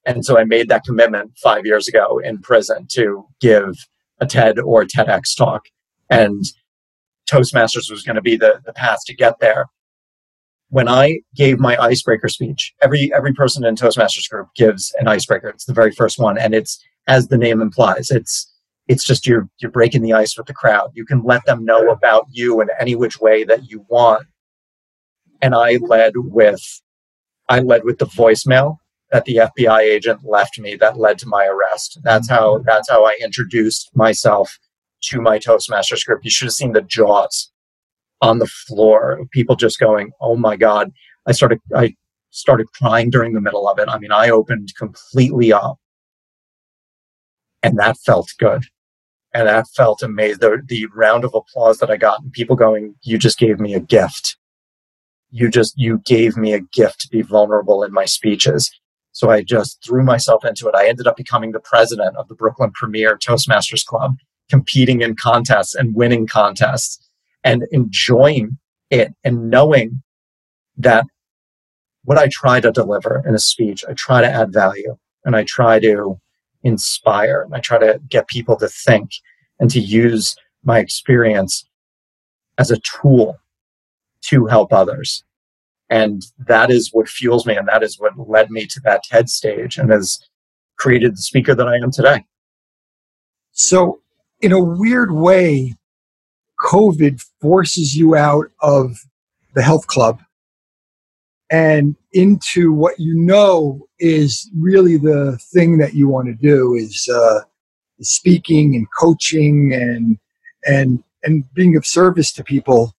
Speaker 2: And so I made that commitment five years ago in prison to give a TED or a TEDx talk. And Toastmasters was going to be the, the path to get there. When I gave my icebreaker speech, every every person in Toastmasters group gives an icebreaker. It's the very first one, and it's as the name implies. It's it's just you're you're breaking the ice with the crowd. You can let them know about you in any which way that you want. And I led with I led with the voicemail that the FBI agent left me that led to my arrest. That's how mm-hmm. that's how I introduced myself to my Toastmasters group. You should have seen the jaws on the floor. People just going, "Oh my god!" I started I started crying during the middle of it. I mean, I opened completely up, and that felt good and that felt amazing. The, the round of applause that I got and people going, you just gave me a gift. You just, you gave me a gift to be vulnerable in my speeches. So I just threw myself into it. I ended up becoming the president of the Brooklyn Premier Toastmasters Club, competing in contests and winning contests and enjoying it and knowing that what I try to deliver in a speech, I try to add value and I try to inspire and I try to get people to think and to use my experience as a tool to help others. And that is what fuels me and that is what led me to that TED stage and has created the speaker that I am today.
Speaker 1: So, in a weird way, COVID forces you out of the health club and into what you know is really the thing that you want to do is, uh, speaking and coaching and and and being of service to people.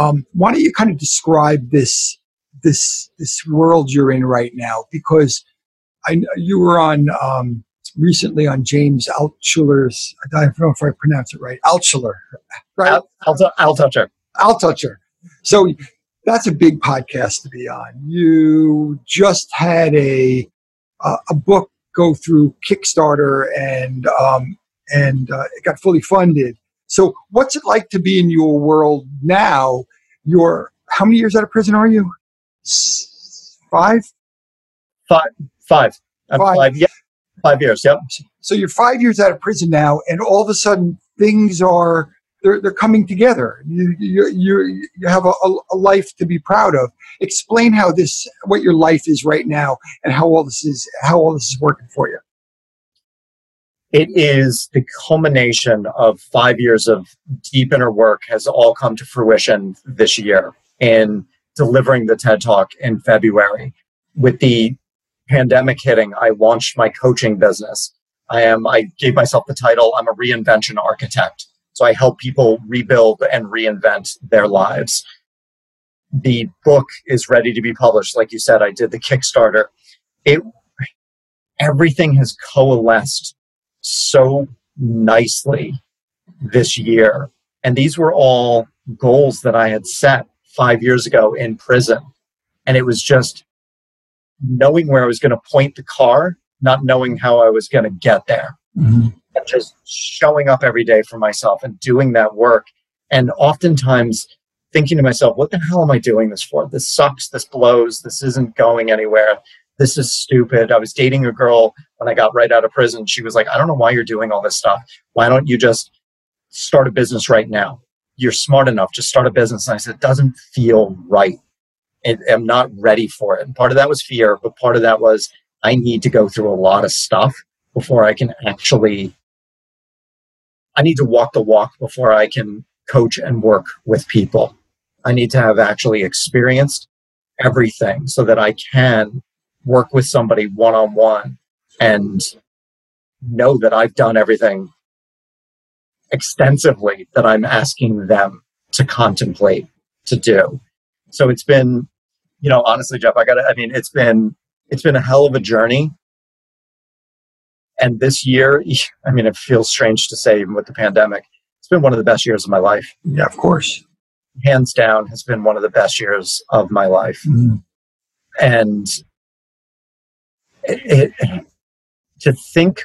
Speaker 1: Um, why don't you kind of describe this this this world you're in right now? Because I you were on um, recently on James Altucher's. I don't know if I pronounce it right. Altucher,
Speaker 2: right? Altucher.
Speaker 1: Altucher. So that's a big podcast to be on. You just had a uh, a book go through Kickstarter and um, and uh, it got fully funded. So, what's it like to be in your world now? You're how many years out of prison are you? Five.
Speaker 2: Five. Five. Five. five. Yeah. Five years. Yep.
Speaker 1: So you're five years out of prison now, and all of a sudden things are they're, they're coming together. You, you, you, you have a, a, life to be proud of. Explain how this, what your life is right now and how all this is, how all this is working for you.
Speaker 2: It is the culmination of five years of deep inner work has all come to fruition this year in delivering the TED Talk in February. With the pandemic hitting, I launched my coaching business. I am, I gave myself the title, I'm a reinvention architect so I help people rebuild and reinvent their lives. The book is ready to be published. Like you said, I did the Kickstarter. It, everything has coalesced so nicely this year. And these were all goals that I had set five years ago in prison. And it was just knowing where I was going to point the car, not knowing how I was going to get there. Mm-hmm and just showing up every day for myself and doing that work. And oftentimes thinking to myself, what the hell am I doing this for? This sucks. This blows. This isn't going anywhere. This is stupid. I was dating a girl when I got right out of prison. She was like, I don't know why you're doing all this stuff. Why don't you just start a business right now? you're smart enough to start a business. And I said, it doesn't feel right. I'm not ready for it. And part of that was fear, but part of that was I need to go through a lot of stuff before I can actually, I need to walk the walk before I can coach and work with people. I need to have actually experienced everything so that I can work with somebody one on one and know that I've done everything extensively that I'm asking them to contemplate to do. So it's been, you know, honestly, Jeff, I got to, I mean, it's been, it's been a hell of a journey. And this year, [laughs] I mean, it feels strange to say, even with the pandemic, it's been one of the best years of my life.
Speaker 1: Yeah, of course.
Speaker 2: Hands down, has been one of the best years of my life. Mm-hmm. And it, it, to think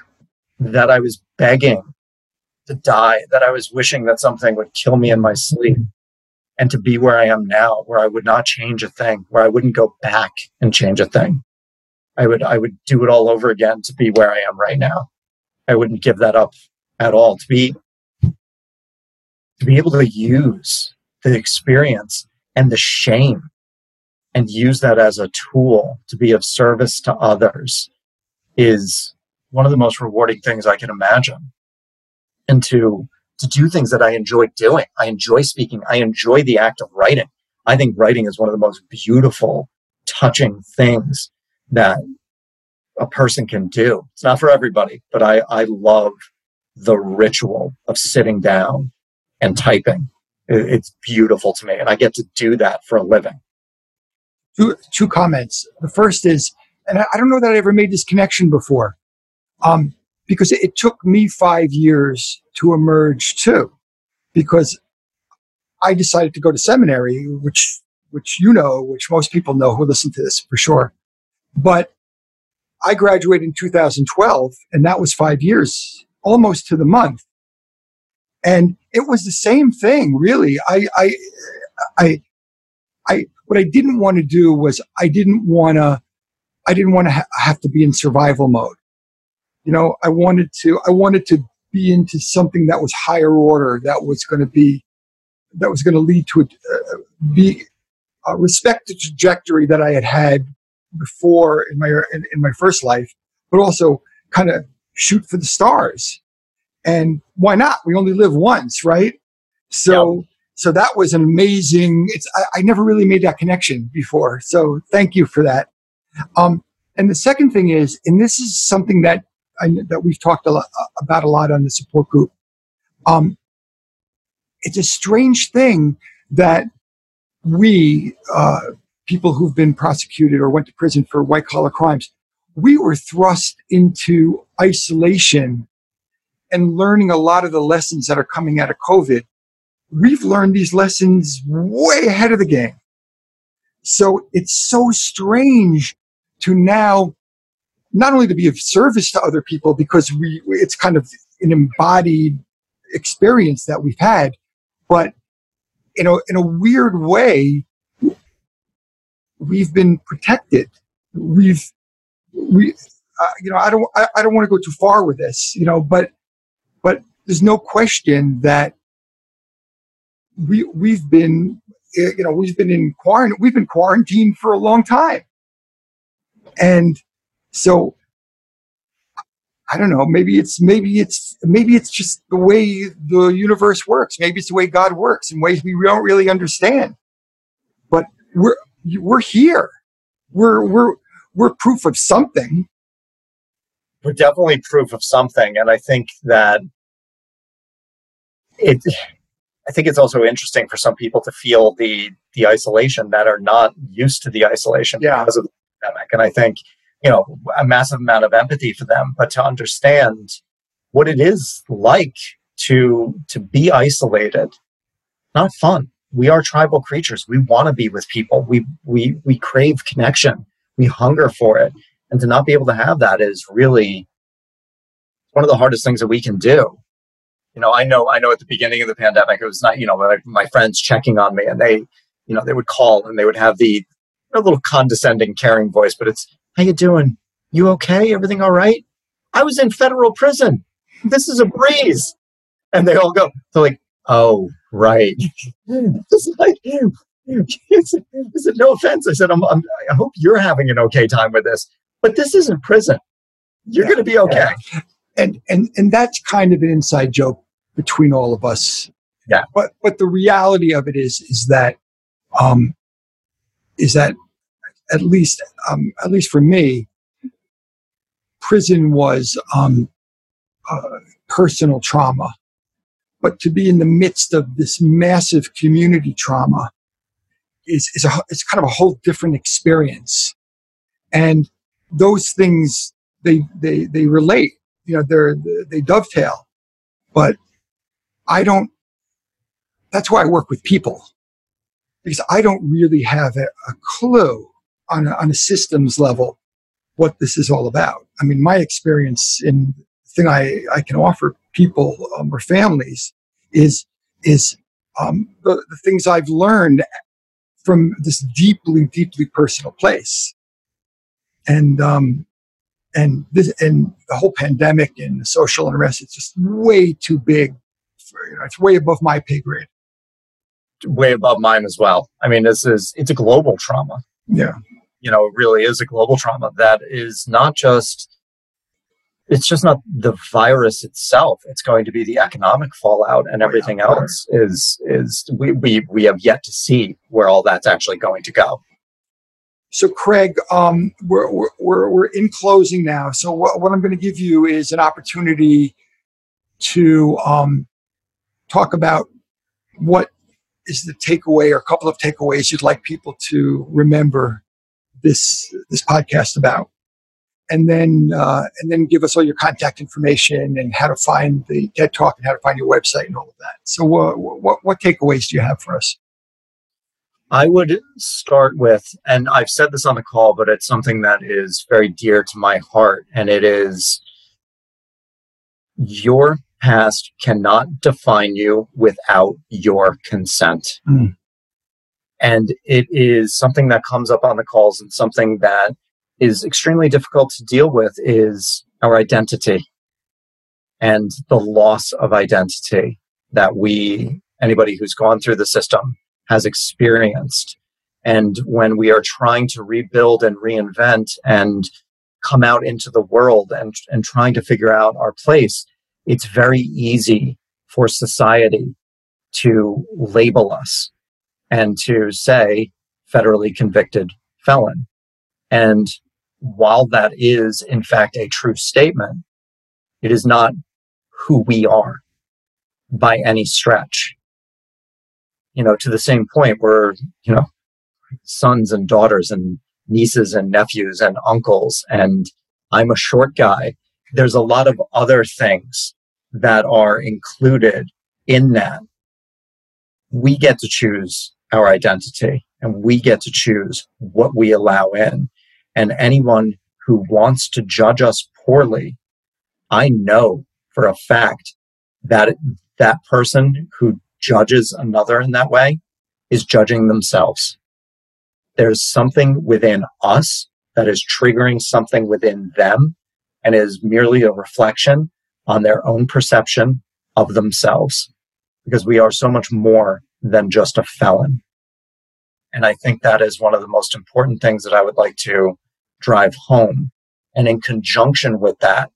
Speaker 2: that I was begging to die, that I was wishing that something would kill me in my sleep, and to be where I am now, where I would not change a thing, where I wouldn't go back and change a thing. I would I would do it all over again to be where I am right now. I wouldn't give that up at all. To be to be able to use the experience and the shame and use that as a tool to be of service to others is one of the most rewarding things I can imagine. And to, to do things that I enjoy doing. I enjoy speaking. I enjoy the act of writing. I think writing is one of the most beautiful, touching things that a person can do. It's not for everybody, but I, I love the ritual of sitting down and typing. It's beautiful to me. And I get to do that for a living.
Speaker 1: Two, two comments. The first is, and I, don't know that I ever made this connection before, um, because it, it took me five years to emerge too, because I decided to go to seminary, which which you know, which most people know who listen to this for sure. But I graduated in 2012, and that was five years, almost to the month. And it was the same thing, really. I, I, I, I, what I didn't want to do was I didn't want to, I didn't want to ha- have to be in survival mode. You know, I wanted to, I wanted to be into something that was higher order, that was going to be, that was going to lead to a, uh, be, uh, respect the trajectory that I had had before in my in, in my first life, but also kind of shoot for the stars. And why not? We only live once, right? So. So that was an amazing. It's I, I, never really made that connection before. So thank you for that. Um, and the second thing is, and this is something that I, that we've talked a lot, about a lot on the support group. Um, it's a strange thing that we uh, people who've been prosecuted or went to prison for white collar crimes, we were thrust into isolation and learning a lot of the lessons that are coming out of COVID. We've learned these lessons way ahead of the game. So it's so strange to now not only to be of service to other people because we it's kind of an embodied experience that we've had, but in a in a weird way, we've been protected. We've, we, uh, you know, I don't, I, I don't want to go too far with this, you know, but, but there's no question that we, we've been, eh, you know, we've been in quarantine, we've been quarantined for a long time. And so I don't know. Maybe it's maybe it's maybe it's just the way the universe works. Maybe it's the way God works in ways we don't really understand. But we're we're here. We're we're we're proof of something.
Speaker 2: We're definitely proof of something, and I think that it. I think it's also interesting for some people to feel the the isolation that are not used to the isolation yeah. because of the pandemic, and I think you know a massive amount of empathy for them, but to understand what it is like to to be isolated, not fun we are tribal creatures. We want to be with people. We we we crave connection. We hunger for it. And to not be able to have that is really one of the hardest things that we can do. You know, I know I know at the beginning of the pandemic it was not, you know, my, my friends checking on me and they, you know, they would call and they would have the a little condescending, caring voice, but it's how you doing? You okay? Everything all right? I was in federal prison. This is a breeze. And they all go, they're like, oh, Right. [laughs] it's like, I said, no offense. I said, I'm, I'm, i hope you're having an okay time with this, but this isn't prison. You're yeah, going to be okay.
Speaker 1: Yeah. And, and, and that's kind of an inside joke between all of us.
Speaker 2: Yeah.
Speaker 1: But, but the reality of it is, is that, um, is that at least, um, at least for me, prison was, um, uh, personal trauma. But to be in the midst of this massive community trauma is, is a, it's kind of a whole different experience. And those things, they, they, they relate, you know, they're, they dovetail, but I don't, that's why I work with people because I don't really have a, a clue on a, on a systems level what this is all about. I mean, my experience in thing I, I can offer people um, or families is, is um, the, the things I've learned from this deeply, deeply personal place. And, um, and this, and the whole pandemic and the social unrest, it's just way too big. You know, it's way above my pay grade.
Speaker 2: Way above mine as well. I mean, this is, it's a global trauma.
Speaker 1: Yeah.
Speaker 2: You know, it really is a global trauma that is not just it's just not the virus itself. It's going to be the economic fallout and everything else is is we, we we have yet to see where all that's actually going to go.
Speaker 1: So, Craig, um, we're, we're, we're in closing now. So, what, what I'm going to give you is an opportunity to um, talk about what is the takeaway or a couple of takeaways you'd like people to remember this this podcast about and then uh, and then give us all your contact information and how to find the TED Talk and how to find your website and all of that. So, uh, what what takeaways do you have for us?
Speaker 2: I would start with, and I've said this on the call, but it's something that is very dear to my heart, and it is your past cannot define you without your consent. Mm. And it is something that comes up on the calls and something that is extremely difficult to deal with is our identity and the loss of identity that we, anybody who's gone through the system, has experienced. And when we are trying to rebuild and reinvent and come out into the world and, and trying to figure out our place, it's very easy for society to label us and to say federally convicted felon. And while that is in fact a true statement, it is not who we are by any stretch. You know, to the same point where, you know, sons and daughters and nieces and nephews and uncles, and I'm a short guy. There's a lot of other things that are included in that. We get to choose our identity and we get to choose what we allow in. And anyone who wants to judge us poorly, I know for a fact that that person who judges another in that way is judging themselves. There's something within us that is triggering something within them and is merely a reflection on their own perception of themselves because we are so much more than just a felon. And I think that is one of the most important things that I would like to drive home. And in conjunction with that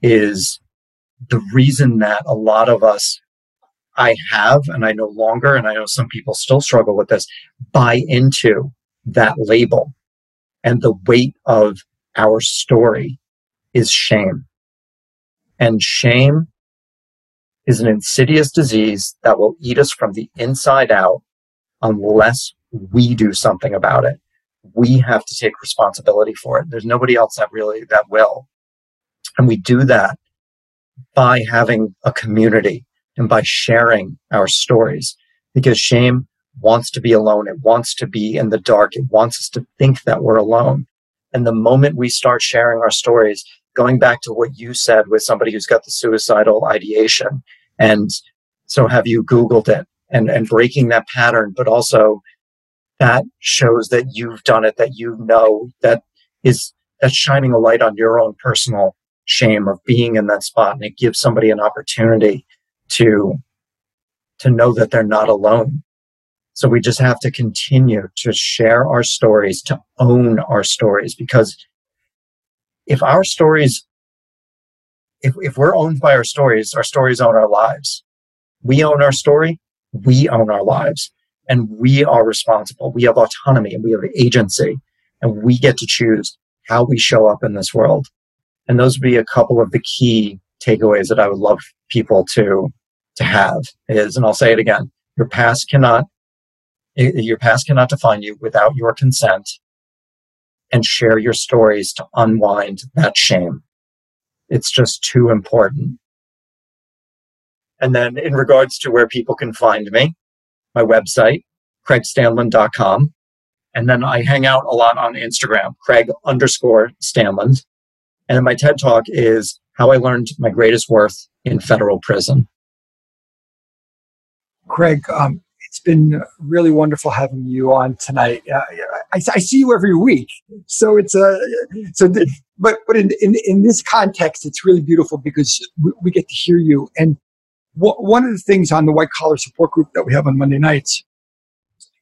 Speaker 2: is the reason that a lot of us I have, and I no longer, and I know some people still struggle with this, buy into that label. And the weight of our story is shame. And shame is an insidious disease that will eat us from the inside out unless we do something about it we have to take responsibility for it. There's nobody else that really that will. And we do that by having a community and by sharing our stories because shame wants to be alone. It wants to be in the dark. It wants us to think that we're alone. And the moment we start sharing our stories, going back to what you said with somebody who's got the suicidal ideation, and so have you Googled it and, and breaking that pattern, but also that shows that you've done it, that you know that is that's shining a light on your own personal shame of being in that spot. And it gives somebody an opportunity to to know that they're not alone. So we just have to continue to share our stories, to own our stories, because if our stories, if, if we're owned by our stories, our stories own our lives. We own our story, we own our lives, and we are responsible. We have autonomy and we have agency, and we get to choose how we show up in this world. And those would be a couple of the key takeaways that I would love people to to have is, and I'll say it again, your past cannot your past cannot define you without your consent and share your stories to unwind that shame. It's just too important. And then in regards to where people can find me, my website, craigstanland.com. And then I hang out a lot on Instagram, Craig underscore Stanland. And then my TED talk is how I learned my greatest worth in federal prison.
Speaker 1: Craig, um, it's been really wonderful having you on tonight. Uh, I, I, see you every week, so it's a uh, so. But but in, in in this context, it's really beautiful because we, we get to hear you. And w- one of the things on the white collar support group that we have on Monday nights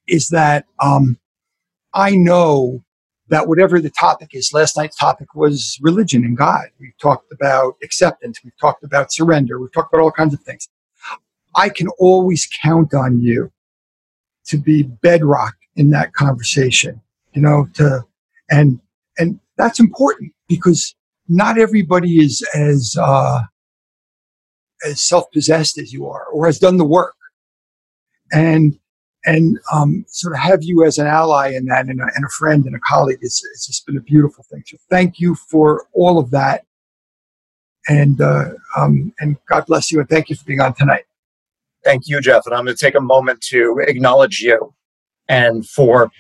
Speaker 1: is that um, I know that whatever the topic is, last night's topic was religion and God. We've talked about acceptance. We've talked about surrender. We've talked about all kinds of things. I can always count on you to be bedrock in that conversation, you know, to, and, and that's important because not everybody is as, uh, as self-possessed as you are or has done the work. And and um, sort of have you as an ally in that and a, and a friend and a colleague it's, it's just been a beautiful thing. So thank you for all of that. And uh, um, and god bless you and thank you for being on tonight.
Speaker 2: Thank you jeff. And i'm going to take a moment to acknowledge you and for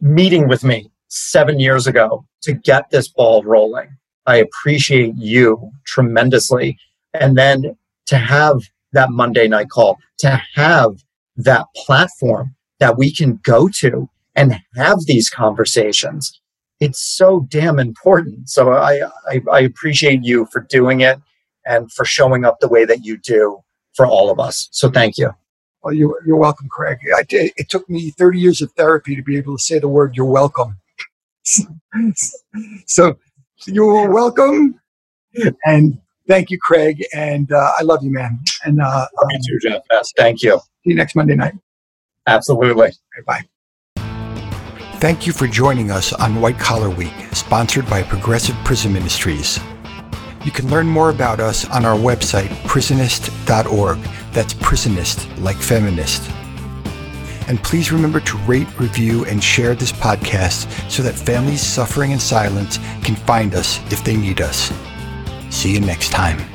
Speaker 2: meeting with me seven years ago to get this ball rolling i appreciate you tremendously and then to have that monday night call to have that platform that we can go to and have these conversations. It's so damn important. So I, I, I, appreciate you for doing it and for showing up the way that you do for all of us. So thank you.
Speaker 1: Well, you're, you're welcome, Craig. I, it took me 30 years of therapy to be able to say the word you're welcome. [laughs] so you're welcome. And thank you, Craig. And uh, I love you, man. And uh,
Speaker 2: me too, Jeff. Yes, thank you.
Speaker 1: See you next Monday night.
Speaker 2: Absolutely.
Speaker 1: Bye. Thank you for joining us on White Collar Week, sponsored by Progressive Prison Ministries. You can learn more about us on our website, prisonist.org. That's prisonist, like feminist. And please remember to rate, review, and share this podcast so that families suffering in silence can find us if they need us. See you next time.